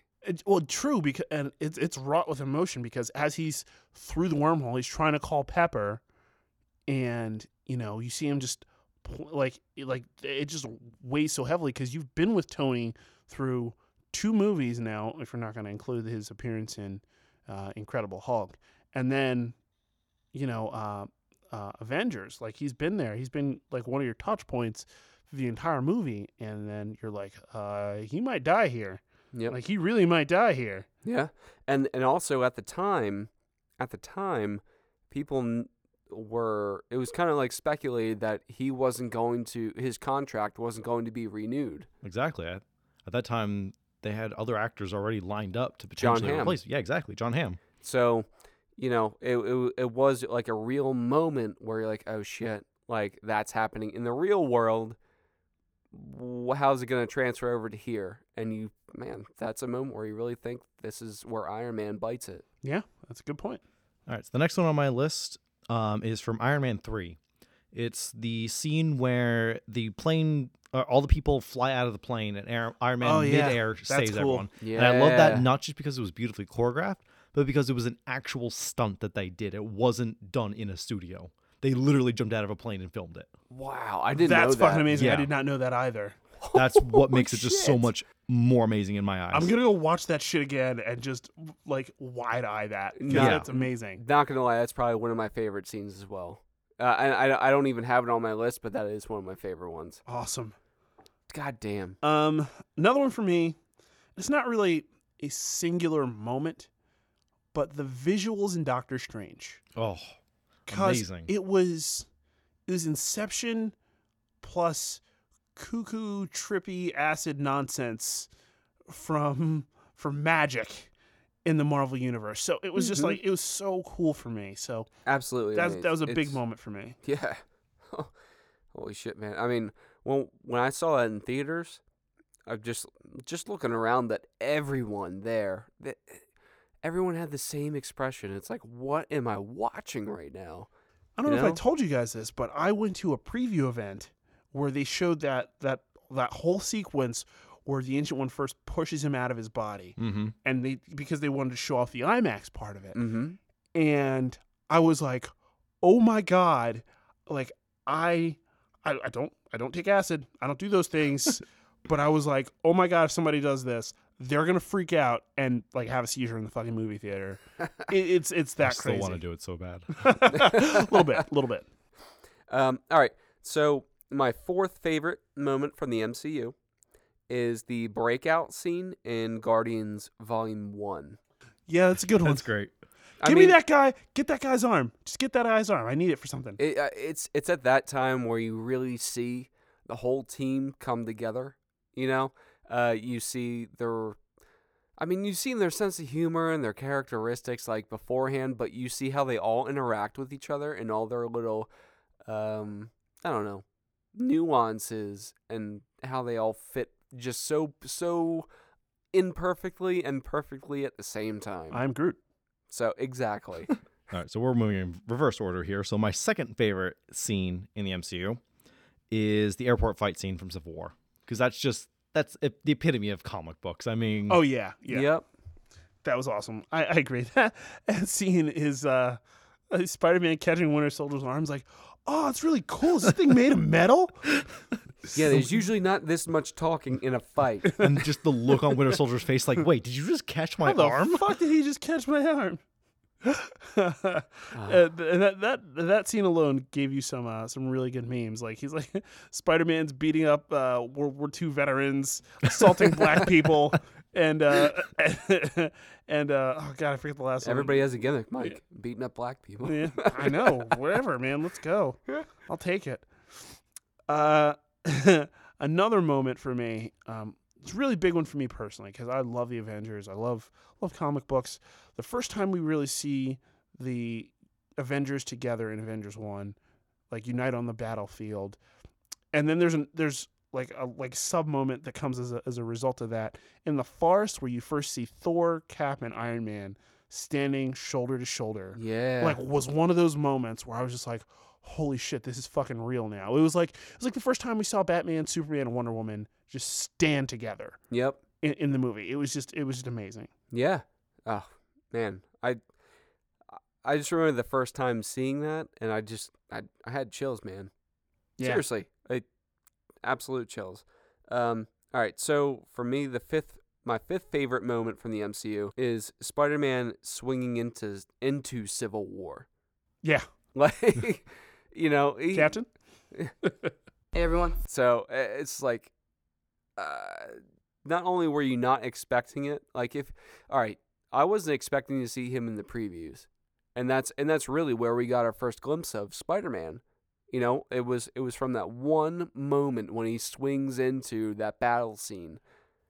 Well, true because and it's it's wrought with emotion because as he's through the wormhole, he's trying to call Pepper, and you know you see him just like like it just weighs so heavily because you've been with Tony through two movies now. If we're not going to include his appearance in uh, Incredible Hulk, and then you know uh, uh, Avengers, like he's been there. He's been like one of your touch points the entire movie, and then you're like, uh, he might die here. Yep. Like he really might die here. Yeah, and and also at the time, at the time, people n- were it was kind of like speculated that he wasn't going to his contract wasn't going to be renewed. Exactly. At, at that time, they had other actors already lined up to John potentially Hamm. replace. Yeah, exactly. John Hamm. So, you know, it, it it was like a real moment where you're like, oh shit, like that's happening in the real world. Wh- How's it going to transfer over to here? And you, man, that's a moment where you really think this is where Iron Man bites it. Yeah, that's a good point. All right, so the next one on my list um, is from Iron Man 3. It's the scene where the plane, uh, all the people fly out of the plane, and Air, Iron Man Oh, yeah. midair That's saves cool. everyone. Yeah. And I love that not just because it was beautifully choreographed, but because it was an actual stunt that they did. It wasn't done in a studio. They literally jumped out of a plane and filmed it. Wow, I didn't That's know that. fucking amazing. I did not know that either. That's [laughs] what makes it just so much more amazing in my eyes. I'm gonna go watch that shit again and just like wide eye that. Yeah. that's amazing. Not gonna lie, that's probably one of my favorite scenes as well. Uh, and I, I don't even have it on my list, but that is one of my favorite ones. Awesome. God damn. Um, another one for me. It's not really a singular moment, but the visuals in Doctor Strange. oh, Cause Amazing. it was it was Inception plus cuckoo trippy acid nonsense from from magic in the Marvel universe. So it was just Mhm. like it was so cool for me. So Absolutely. that that was a big moment for me. [laughs] Yeah. [laughs] Holy shit, man. I mean, when when I saw that in theaters, I'm just just looking around that everyone there, that everyone had the same expression. It's like, what am I watching right now? I don't You know, if I told you guys this, but I went to a preview event where they showed that that that whole sequence where the ancient one first pushes him out of his body, mm-hmm. and they because they wanted to show off the IMAX part of it, Mm-hmm. and I was like, "Oh my god!" Like I, I, I don't, I don't take acid. I don't do those things. [laughs] but I was like, "Oh my god!" If somebody does this, they're gonna freak out and like have a seizure in the fucking movie theater. [laughs] it, it's it's I that still crazy. want to do it so bad. a [laughs] [laughs] little bit, a little bit. Um, all right. So my fourth favorite moment from the MCU is the breakout scene in Guardians Volume One. Yeah, that's a good one. That's great. I Give mean, me that guy. Get that guy's arm. Just get that guy's arm. I need it for something. It, uh, it's it's at that time where you really see the whole team come together. You know, uh, you see their, I mean, you've seen their sense of humor and their characteristics like beforehand, but you see how they all interact with each other and all their little, um, I don't know, nuances and how they all fit just so so imperfectly and perfectly at the same time. I'm Groot. so exactly. [laughs] All right, so we're moving in reverse order here. So my second favorite scene in the MCU is the airport fight scene from Civil War because that's just that's the epitome of comic books. I mean, Oh yeah, yeah. Yep. That was awesome. I, I agree. [laughs] That and seeing his uh, uh, Spider-Man catching Winter Soldier's arms, like, oh, it's really cool. Is this thing made of metal? [laughs] Yeah, there's usually not this much talking in a fight. [laughs] and just the look on Winter Soldier's face, like, wait, did you just catch my How the arm? fuck did he just catch my arm? [laughs] Uh, and that that that scene alone gave you some uh, some really good memes. Like he's like [laughs] Spider Man's beating up uh, World War II veterans, assaulting black [laughs] people, and uh, and uh, oh god, I forget the last one. Everybody has a gimmick, Mike. Beating up black people. Yeah, I know. Whatever, man. Let's go. I'll take it. Uh, another moment for me. Um, it's a really big one for me personally because I love the Avengers. I love love comic books. The first time we really see the Avengers together in Avengers One, like unite on the battlefield, and then there's an there's like a like sub moment that comes as a as a result of that in the forest where you first see Thor, Cap, and Iron Man standing shoulder to shoulder Yeah. like was one of those moments where I was just like, holy shit, this is fucking real now. It was like it was like the first time we saw Batman, Superman, and Wonder Woman just stand together Yep. in, in the movie. It was just it was just amazing. Yeah. Oh man, I I just remember the first time seeing that, and I just I I had chills, man. Yeah. Seriously, I, absolute chills. Um. All right. So for me, the fifth. My fifth favorite moment from the MCU is Spider-Man swinging into into Civil War. Yeah. [laughs] Like, you know, he, Captain? [laughs] Hey everyone. So it's like, uh, not only were you not expecting it, like if, all right, I wasn't expecting to see him in the previews, and that's and that's really where we got our first glimpse of Spider-Man. You know, it was it was from that one moment when he swings into that battle scene.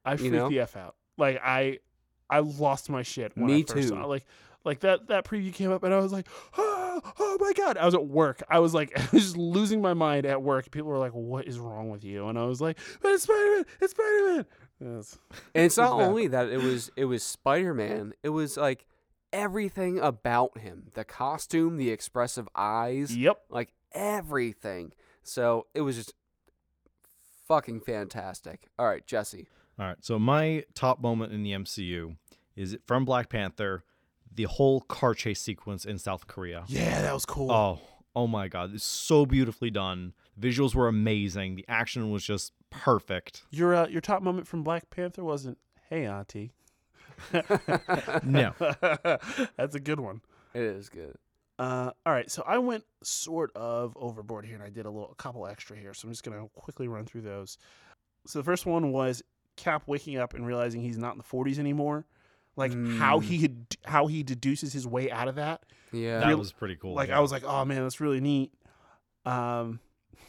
I freaked know? the F out. Like I I lost my shit when Me too. saw. Like like that that preview came up and I was like, [gasps] oh, oh my god. I was at work. I was like [laughs] I was just losing my mind at work. People were like, What is wrong with you? And I was like, But it's Spider Man, it's Spider Man. Yes. And it's [laughs] not only that it was it was Spider-Man. It was like everything about him the costume, the expressive eyes, Yep. like everything. So it was just fucking fantastic. All right, Jesse. All right. So my top moment in the MCU is from Black Panther, the whole car chase sequence in South Korea. Yeah, that was cool. Oh, oh my god, it's so beautifully done. Visuals were amazing. The action was just perfect. Your uh, your top moment from Black Panther wasn't, "Hey, Auntie." No. [laughs] That's a good one. It is good. Uh, all right, so I went sort of overboard here, and I did a little, a couple extra here. So I'm just gonna quickly run through those. So the first one was Cap waking up and realizing he's not in the 40s anymore. Like how Mm. he had, how he deduces his way out of that. Yeah. That Real- was pretty cool. like yeah. I was like, oh man, that's really neat. Um,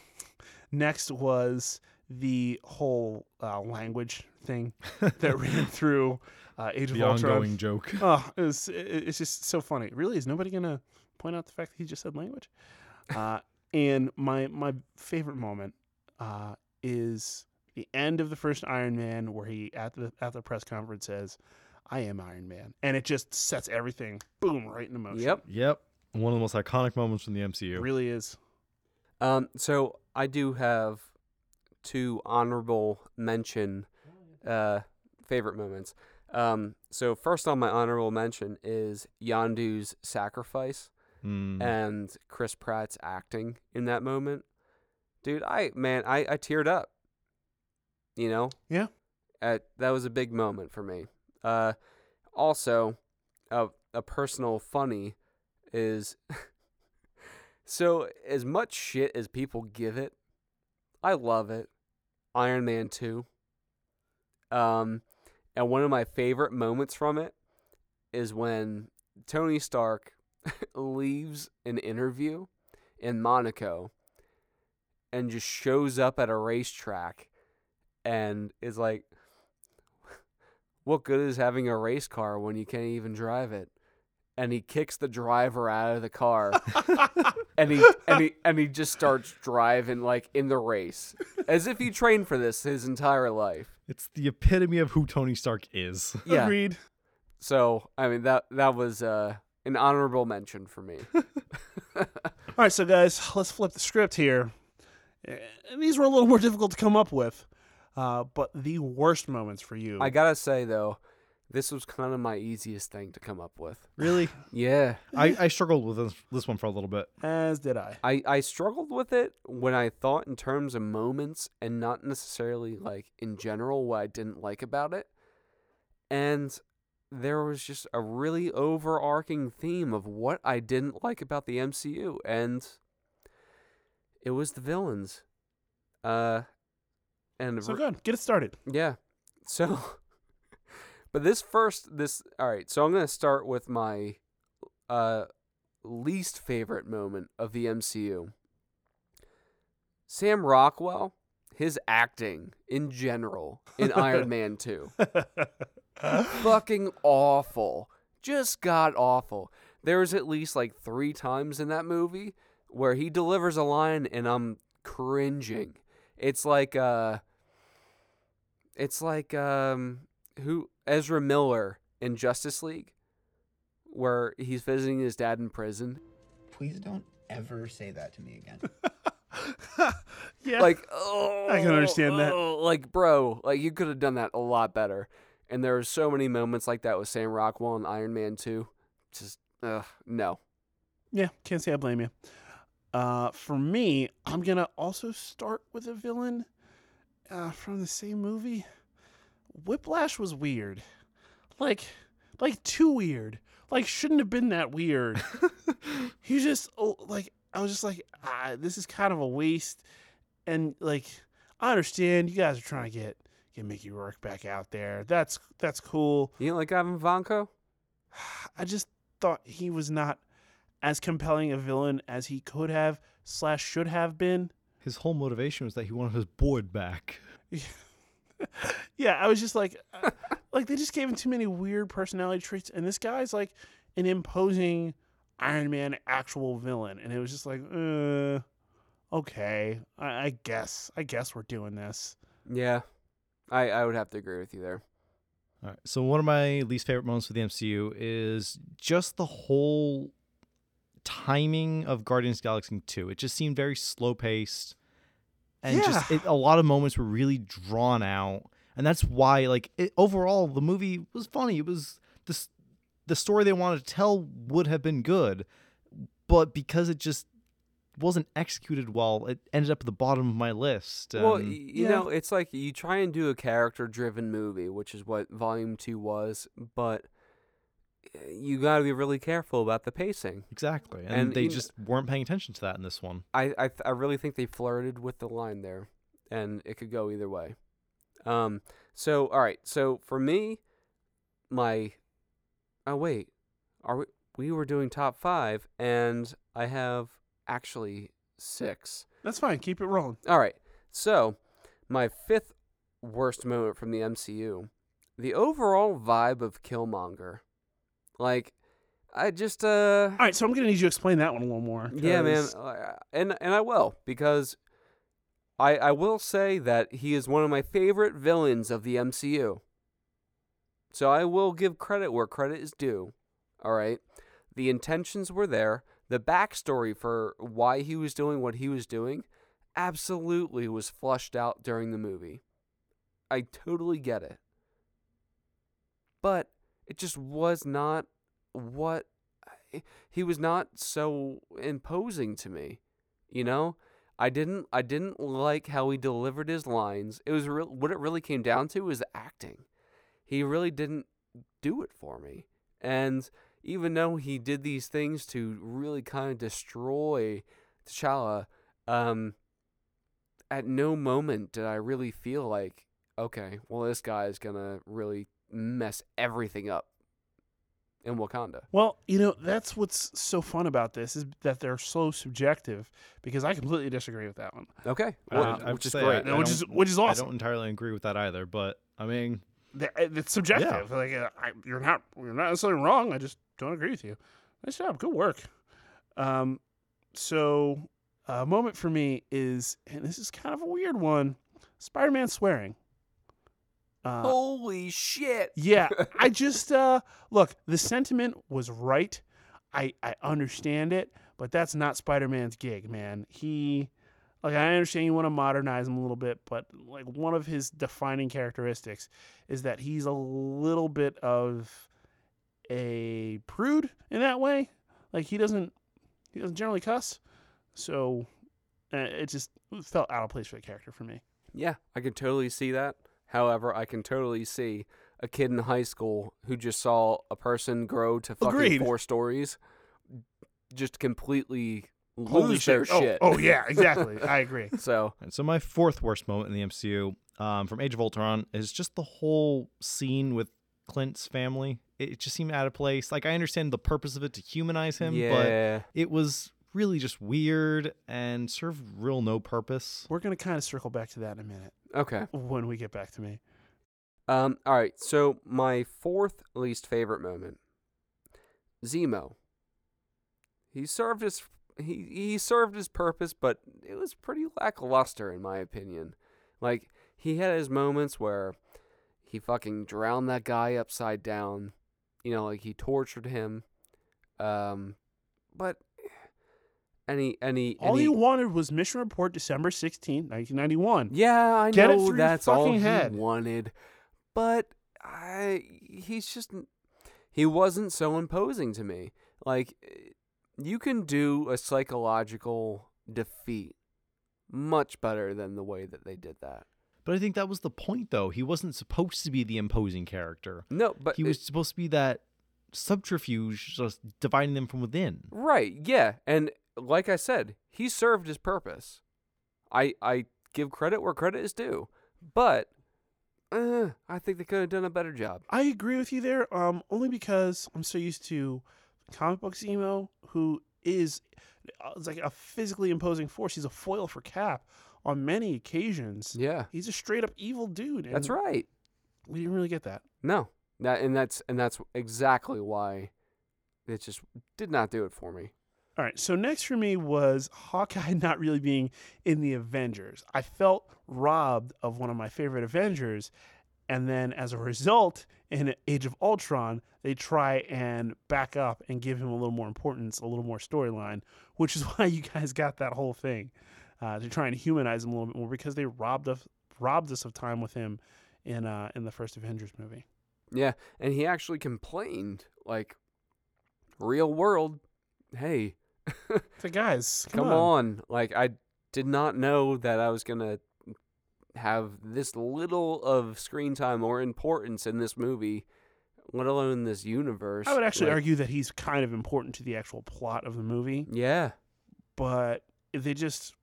[laughs] next was the whole uh, language thing [laughs] that ran through uh, Age of the Ultron. ongoing joke. [laughs] Oh, it was, it, it's just so funny. Really, is nobody gonna point out the fact that he just said language? Uh, and my my favorite moment uh, is the end of the first Iron Man, where he at the at the press conference says, "I am Iron Man," and it just sets everything boom right into motion. Yep. Yep. One of the most iconic moments from the it MCU. really is. Um, so I do have two honorable mention uh, favorite moments. Um, so first on my honorable mention is Yondu's sacrifice Mm. and Chris Pratt's acting in that moment. Dude, I man, I, I teared up. You know? Yeah. At, that was a big moment for me. Uh, also, a a personal funny is [laughs] so as much shit as people give it, I love it. Iron Man 2. Um and one of my favorite moments from it is when Tony Stark [laughs] leaves an interview in Monaco and just shows up at a racetrack and is like what good is having a race car when you can't even drive it? And he kicks the driver out of the car [laughs] and he and he and he just starts driving like in the race as if he trained for this his entire life. It's the epitome of who Tony Stark is. [laughs] Yeah. Agreed. So I mean that that was uh, an honorable mention for me. [laughs] All right, so guys, let's flip the script here. Uh, These were a little more difficult to come up with, uh, but the worst moments for you. I gotta say though, this was kind of my easiest thing to come up with. Really? [laughs] Yeah, I, I struggled with this, this one for a little bit. as did I. I I struggled with it when I thought in terms of moments and not necessarily like in general what I didn't like about it, and there was just a really overarching theme of what I didn't like about the MCU, and it was the villains. Uh, and So good. Get it started. Yeah. So, [laughs] but this first, this all right. So I'm gonna start with my uh least favorite moment of the MCU. Sam Rockwell, his acting in general in [laughs] Iron Man 2. [laughs] Fucking awful. Just god awful. There's at least like three times in that movie where he delivers a line and I'm cringing. It's like uh it's like um who Ezra Miller in Justice League where he's visiting his dad in prison. Please don't ever say that to me again. [laughs] yeah. Like oh I can understand that. oh, Like bro, like you could have done that a lot better. And there are so many moments like that with Sam Rockwell and Iron Man 2. Just ugh, no. Yeah, can't say I blame you. Uh, for me, I'm gonna also start with a villain uh, from the same movie. Whiplash was weird, like, like too weird. Like, shouldn't have been that weird. [laughs] he just oh, like I was just like, ah, this is kind of a waste. And like, I understand you guys are trying to get get Mickey Rourke back out there. That's that's cool. You don't like Ivan Vanko? [sighs] I just thought he was not as compelling a villain as he could have slash should have been. His whole motivation was that he wanted his board back. [laughs] Yeah, I was just like, uh, [laughs] like they just gave him too many weird personality traits, and this guy's like an imposing Iron Man actual villain, and it was just like, uh, okay, I, I guess, I guess we're doing this. Yeah. I, I would have to agree with you there. All right. So one of my least favorite moments with the MCU is just the whole timing of Guardians of the Galaxy 2. It just seemed very slow paced. And just it, a lot of moments were really drawn out. And that's why like it, overall the movie was funny. It was this the story they wanted to tell would have been good, but because it just wasn't executed well, it ended up at the bottom of my list. Well, and- y- you yeah. know, it's like you try and do a character-driven movie, which is what Volume Two was, but you got to be really careful about the pacing. exactly. And, and they you kn- just weren't paying attention to that in this one. I I, th- I really think they flirted with the line there, and it could go either way. Um. So all right. So for me, my oh wait, are we we were doing top five, and I have actually six. That's fine. Keep it rolling. All right. So, my fifth worst moment from the MCU, the overall vibe of Killmonger. Like, I just uh All right, so I'm gonna need you to explain that one a little more. yeah, man, and and I will because I I will say that he is one of my favorite villains of the MCU. So I will give credit where credit is due. All right, the intentions were there. The backstory for why he was doing what he was doing absolutely was flushed out during the movie. I totally get it. But it just was not what he was not so imposing to me. You know, I didn't I didn't like how he delivered his lines. It was real what it really came down to was acting. He really didn't do it for me. And even though he did these things to really kind of destroy T'Challa, um, at no moment did I really feel like, okay, well, this guy is gonna really mess everything up in Wakanda. Well, you know, that's what's so fun about this is that they're so subjective because I completely disagree with that one. Okay, Uh, well, I I which is great. I- No, which is which is awesome. I don't entirely agree with that either, but I mean, It's subjective. Like uh, I, you're not you're not necessarily wrong. I just don't agree with you. Nice job. Good work. Um, so a moment for me is, and this is kind of a weird one. Spider-Man swearing. Uh, Holy shit! Yeah, I [laughs] just uh look, the sentiment was right. I I understand it, but that's not Spider-Man's gig, man. He like I understand you want to modernize him a little bit, but like one of his defining characteristics is that he's a little bit of a prude in that way. Like he doesn't he doesn't generally cuss. So uh, it just felt out of place for the character for me. Yeah, I can totally see that. However, I can totally see a kid in high school who just saw a person grow to fucking Agreed. four stories, just completely Holy lose their Oh, shit. Oh, yeah, [laughs] exactly. I agree. So and so my fourth worst moment in the MCU um, from Age of Ultron is just the whole scene with Clint's family. It it just seemed out of place. Like I understand the purpose of it to humanize him, but it was really just weird and served real no purpose. We're gonna kind of circle back to that in a minute okay. when we get back to me. Um, all right. So my fourth least favorite moment, Zemo. He served his he he served his purpose, but it was pretty lackluster in my opinion. Like he had his moments where he fucking drowned that guy upside down. You know, like he tortured him. Um, but any any All any, you wanted was Mission Report December sixteenth, 1991. Yeah, I Get it know through your that's all fucking he head. wanted, but I he's just he wasn't so imposing to me. Like you can do a psychological defeat much better than the way that they did that. But I think that was the point, though. He wasn't supposed to be the imposing character. No, but he was supposed to be that subterfuge, just dividing them from within. right, yeah, and like I said, he served his purpose. I I give credit where credit is due, but uh, I think they could have done a better job. I agree with you there. Um, only because I'm so used to comic books Zemo, who is uh, like a physically imposing force. He's a foil for Cap on many occasions. Yeah, He's a straight up evil dude. that's right. We didn't really get that. No, that and that's and that's exactly why it just did not do it for me. All right, so next for me was Hawkeye [laughs] not really being in the Avengers. I felt robbed of one of my favorite Avengers, and then as a result, in Age of Ultron, they try and back up and give him a little more importance, a little more storyline, which is [laughs] why you guys got that whole thing uh, to try and humanize him a little bit more because they robbed us robbed us of time with him in uh, in the first Avengers movie. Yeah, and he actually complained like, real world, hey, [laughs] So guys, come, come on. Like I did not know that I was gonna have this little of screen time or importance in this movie, let alone this universe. I would actually Like, argue that he's kind of important to the actual plot of the movie, Yeah, but they just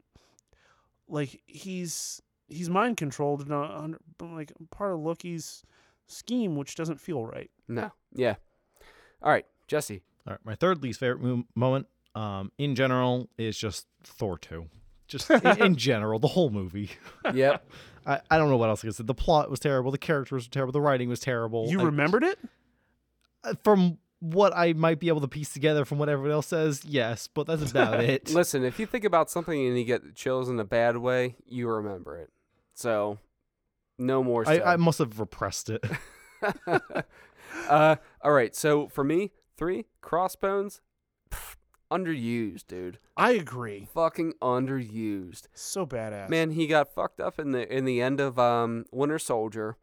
like he's he's mind controlled and uh, under- like part of Loki's scheme, which doesn't feel right. no, yeah. All right, Jesse. All right, my third least favorite mo- moment, um, in general, is just Thor two. Just [laughs] in, in general, the whole movie. [laughs] Yep. I, I don't know what else I can say. The plot was terrible. The characters were terrible. The writing was terrible. You I- remembered it? uh, from what I might be able to piece together from what everyone else says, yes, but that's about [laughs] it. Listen, if you think about something and you get chills in a bad way, you remember it. So, no more. I. I must have repressed it. uh, all right. So for me, three crossbones, underused, dude. I agree. Fucking underused. So badass. Man, he got fucked up in the in the end of um, Winter Soldier.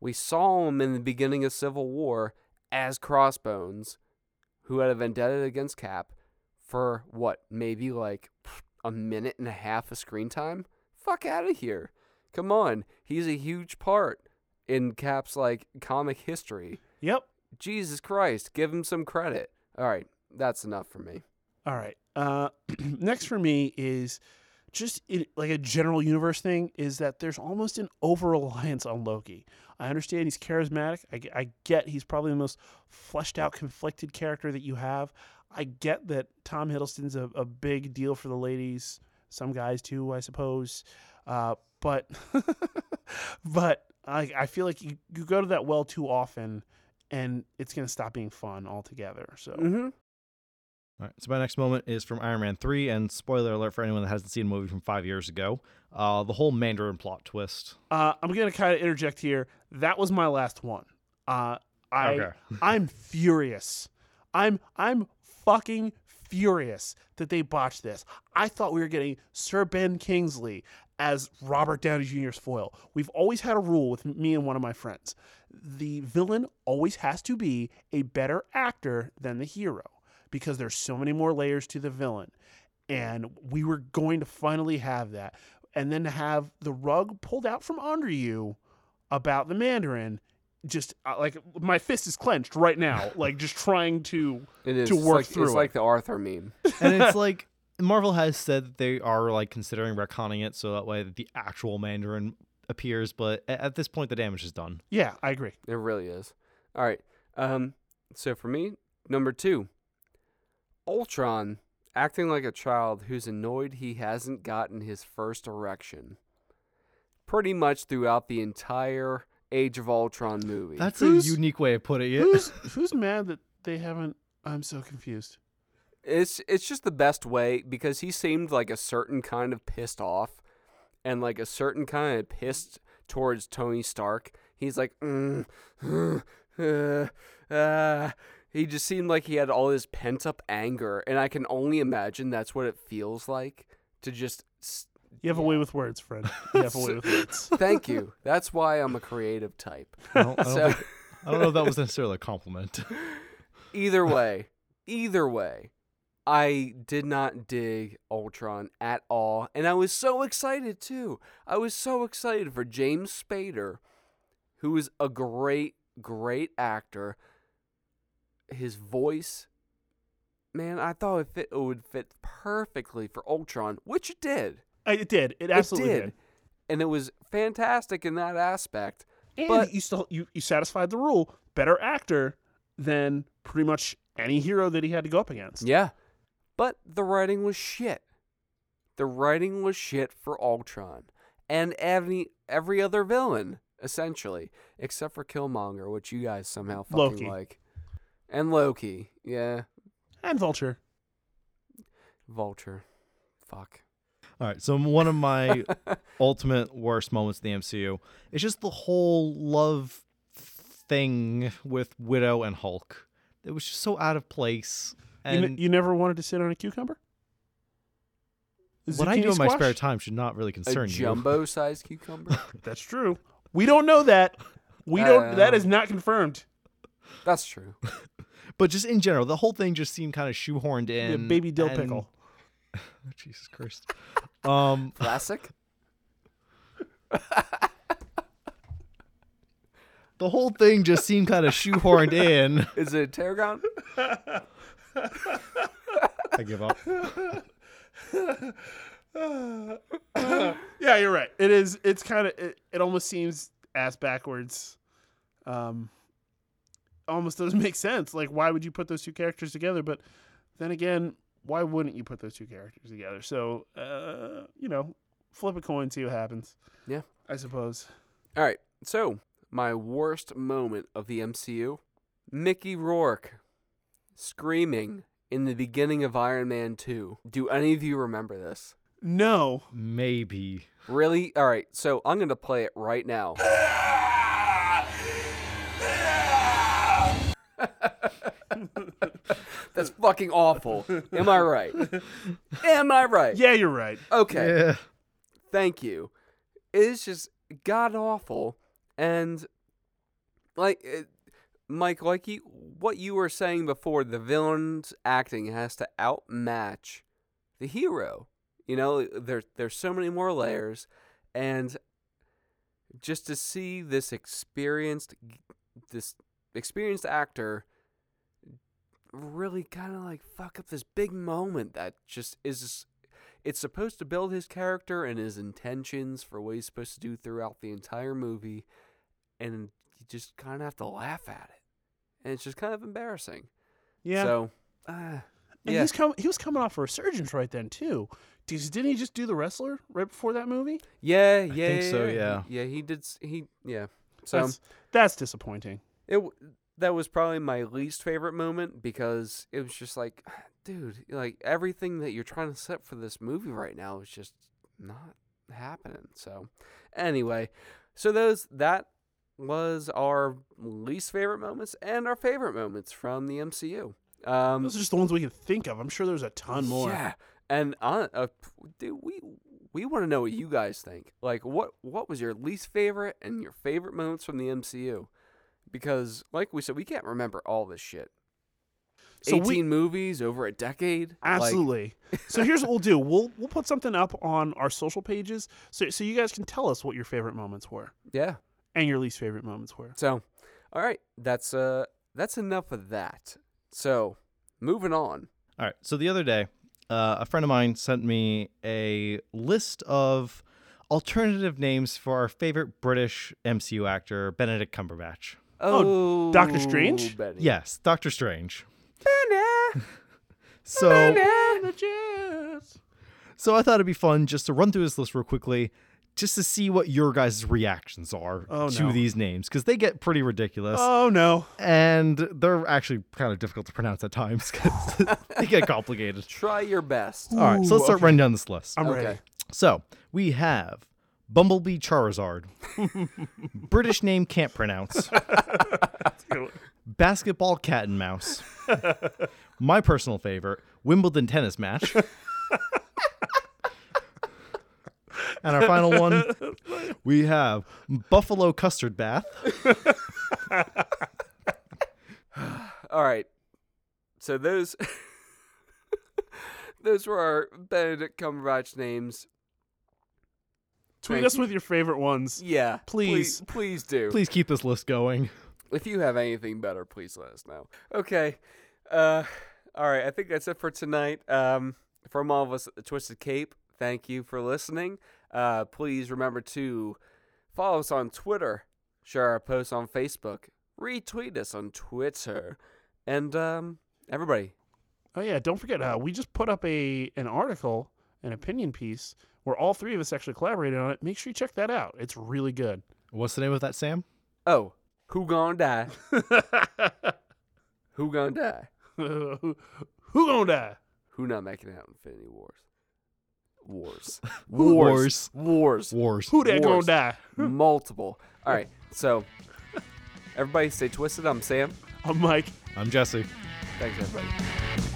We saw him in the beginning of Civil War as Crossbones, who had a vendetta against Cap for what, maybe like [sniffs] a minute and a half of screen time. Fuck out of here! Come on, he's a huge part in Cap's like comic history. Yep. Jesus Christ, give him some credit. All right, that's enough for me. All right. Uh, [clears throat] next for me is just like a general universe thing is that there's almost an over reliance on Loki. I understand he's charismatic. I, I get he's probably the most fleshed out, conflicted character that you have. I get that Tom Hiddleston's a, a big deal for the ladies, some guys too, I suppose. Uh, but [laughs] but I, I feel like you, you go to that well too often and it's going to stop being fun altogether. So. Mm-hmm. All right, so my next moment is from Iron Man 3, and spoiler alert for anyone that hasn't seen the movie from five years ago uh, the whole Mandarin plot twist. Uh, I'm gonna kind of interject here. That was my last one. Uh, I Okay. [laughs] I'm furious. I'm I'm fucking furious that they botched this. I thought we were getting Sir Ben Kingsley as Robert Downey Jr.'s foil. We've always had a rule with me and one of my friends: the villain always has to be a better actor than the hero because there's so many more layers to the villain. And we were going to finally have that. And then to have the rug pulled out from under you about the Mandarin, just uh, like my fist is clenched right now, [laughs] like just trying to. It is To It's work like, through It's it. like the Arthur meme. and it's [laughs] like Marvel has said that they are like considering retconning it so that way the actual Mandarin appears, but at this point the damage is done. Yeah, I agree. It really is. All right. Um. So for me, number two, Ultron acting like a child who's annoyed he hasn't gotten his first erection. Pretty much throughout the entire Age of Ultron movie. That's Who's- a unique way of putting it. Who's [laughs] who's mad that they haven't? I'm so confused. it's it's just the best way because he seemed like a certain kind of pissed off and like a certain kind of pissed towards Tony Stark. He's like, mm, uh, uh, he just seemed like he had all his pent up anger, and I can only imagine that's what it feels like to just. s- You have a way with words, friend. [laughs] You have a way with words. [laughs] Thank you. That's why I'm a creative type. I don't, I don't So think- I don't know if that was necessarily a compliment. [laughs] either way, either way, I did not dig Ultron at all, and I was so excited too. I was so excited for James Spader, who is a great, great actor. His voice, man, I thought it, fit, it would fit perfectly for Ultron, which it did. I, it did. It absolutely it did. and it was fantastic in that aspect. And But- you still you, you satisfied the rule. Better actor than pretty much any hero that he had to go up against. Yeah. But the writing was shit. The writing was shit for Ultron and every every other villain essentially, except for Killmonger, which you guys somehow fucking Loki. like. And Loki. Yeah. And Vulture. Vulture. Fuck. All right, so one of my [laughs] ultimate worst moments in the MCU is just the whole love thing with Widow and Hulk. It was just so out of place. You, And ne- you never wanted to sit on a cucumber? what I do Zucchini in my spare time should not really A concern you. jumbo-sized [laughs] cucumber. [laughs] That's true. We don't know that. We don't. that uh, is not confirmed. That's true. But just in general, the whole thing just seemed kind of shoehorned in. The baby dill and- pickle. [laughs] Jesus Christ. Um, Classic. the whole thing just seemed kind of shoehorned in. [laughs] Is it a tarragon? I give up. [laughs] yeah, you're right. It is. It's kind of. It, it almost seems ass backwards. Um, almost doesn't make sense. Like, why would you put those two characters together? But then again, why wouldn't you put those two characters together? So, uh, you know, flip a coin, see what happens. Yeah. I suppose. All right. So, my worst moment of the MCU Mickey Rourke screaming in the beginning of Iron Man 2. Do any of you remember this? No. Maybe. Really? All right. So, I'm going to play it right now. [laughs] [laughs] That's fucking awful. Am I right? Am I right? Yeah, you're right. Okay. Yeah. Thank you. It's just god awful, and like it, Mike, like you, what you were saying before, the villain's acting has to outmatch the hero. You know, there's there's so many more layers, and just to see this experienced, this experienced actor really kind of like fuck up this big moment that just is it's supposed to build his character and his intentions for what he's supposed to do throughout the entire movie, and you just kind of have to laugh at it, and it's just kind of embarrassing. Yeah. So, uh, and yeah, he's com- he was coming off a resurgence right then too. Did- Didn't he just do the wrestler right before that movie? yeah, yeah, I think so, yeah, yeah. yeah. He did. He yeah. So That's that's disappointing. It that was probably my least favorite moment because it was just like, [sighs] dude, like everything that you're trying to set for this movie right now is just not happening. So, anyway, so those that was our least favorite moments and our favorite moments from the MCU. Um, Those are just the ones we can think of. I'm sure there's a ton more. yeah, and uh, uh, dude, we we want to know what you guys think. Like, what what was your least favorite and your favorite moments from the MCU? Because, like we said, we can't remember all this shit. So we- Eighteen movies over a decade. Like, Absolutely. so here's what we'll do. We'll we'll put something up on our social pages so so you guys can tell us what your favorite moments were yeah. and your least favorite moments were. So, all right, that's uh that's enough of that. So, moving on. All right. So the other day, uh, a friend of mine sent me a list of alternative names for our favorite British MCU actor, Benedict Cumberbatch. Oh, Doctor oh, Strange? Benny. Yes, Doctor Strange. Benny. [laughs] So, Bandages. so I thought it'd be fun just to run through this list real quickly, just to see what your guys' reactions are Oh, to no. these names, because they get pretty ridiculous. Oh no. and they're actually kind of difficult to pronounce at times [laughs] because they get complicated. [laughs] Try your best. All right, so let's start okay. running down this list. I'm okay. ready. So we have Bumblebee Charizard, British name can't pronounce, basketball cat and mouse, my personal favorite, Wimbledon tennis match. And our final one, we have Buffalo Custard Bath, All right. So those [laughs] those were our Benedict Cumberbatch names. Tweet Thank us you. with your favorite ones. Yeah, Please. please, please do. please keep this list going. If you have anything better, please let us know. Okay. Uh, all right. I think that's it for tonight. Um, from all of us at the Twisted Cape, thank you for listening. Uh, please remember to follow us on Twitter, share our posts on Facebook, retweet us on Twitter, and um, everybody, Oh yeah, don't forget uh, we just put up a an article, an opinion piece where all three of us actually collaborated on it. Make sure you check that out. It's really good. What's the name of that, Sam? oh, who gonna die? [laughs] Who gonna die? who, who gonna die? Who not making out Infinity Wars? Wars. [laughs] Wars. Wars. Wars. Wars. Who that gonna die? multiple. All right, so Everybody stay twisted. I'm Sam. I'm Mike. I'm Jesse. Thanks, everybody.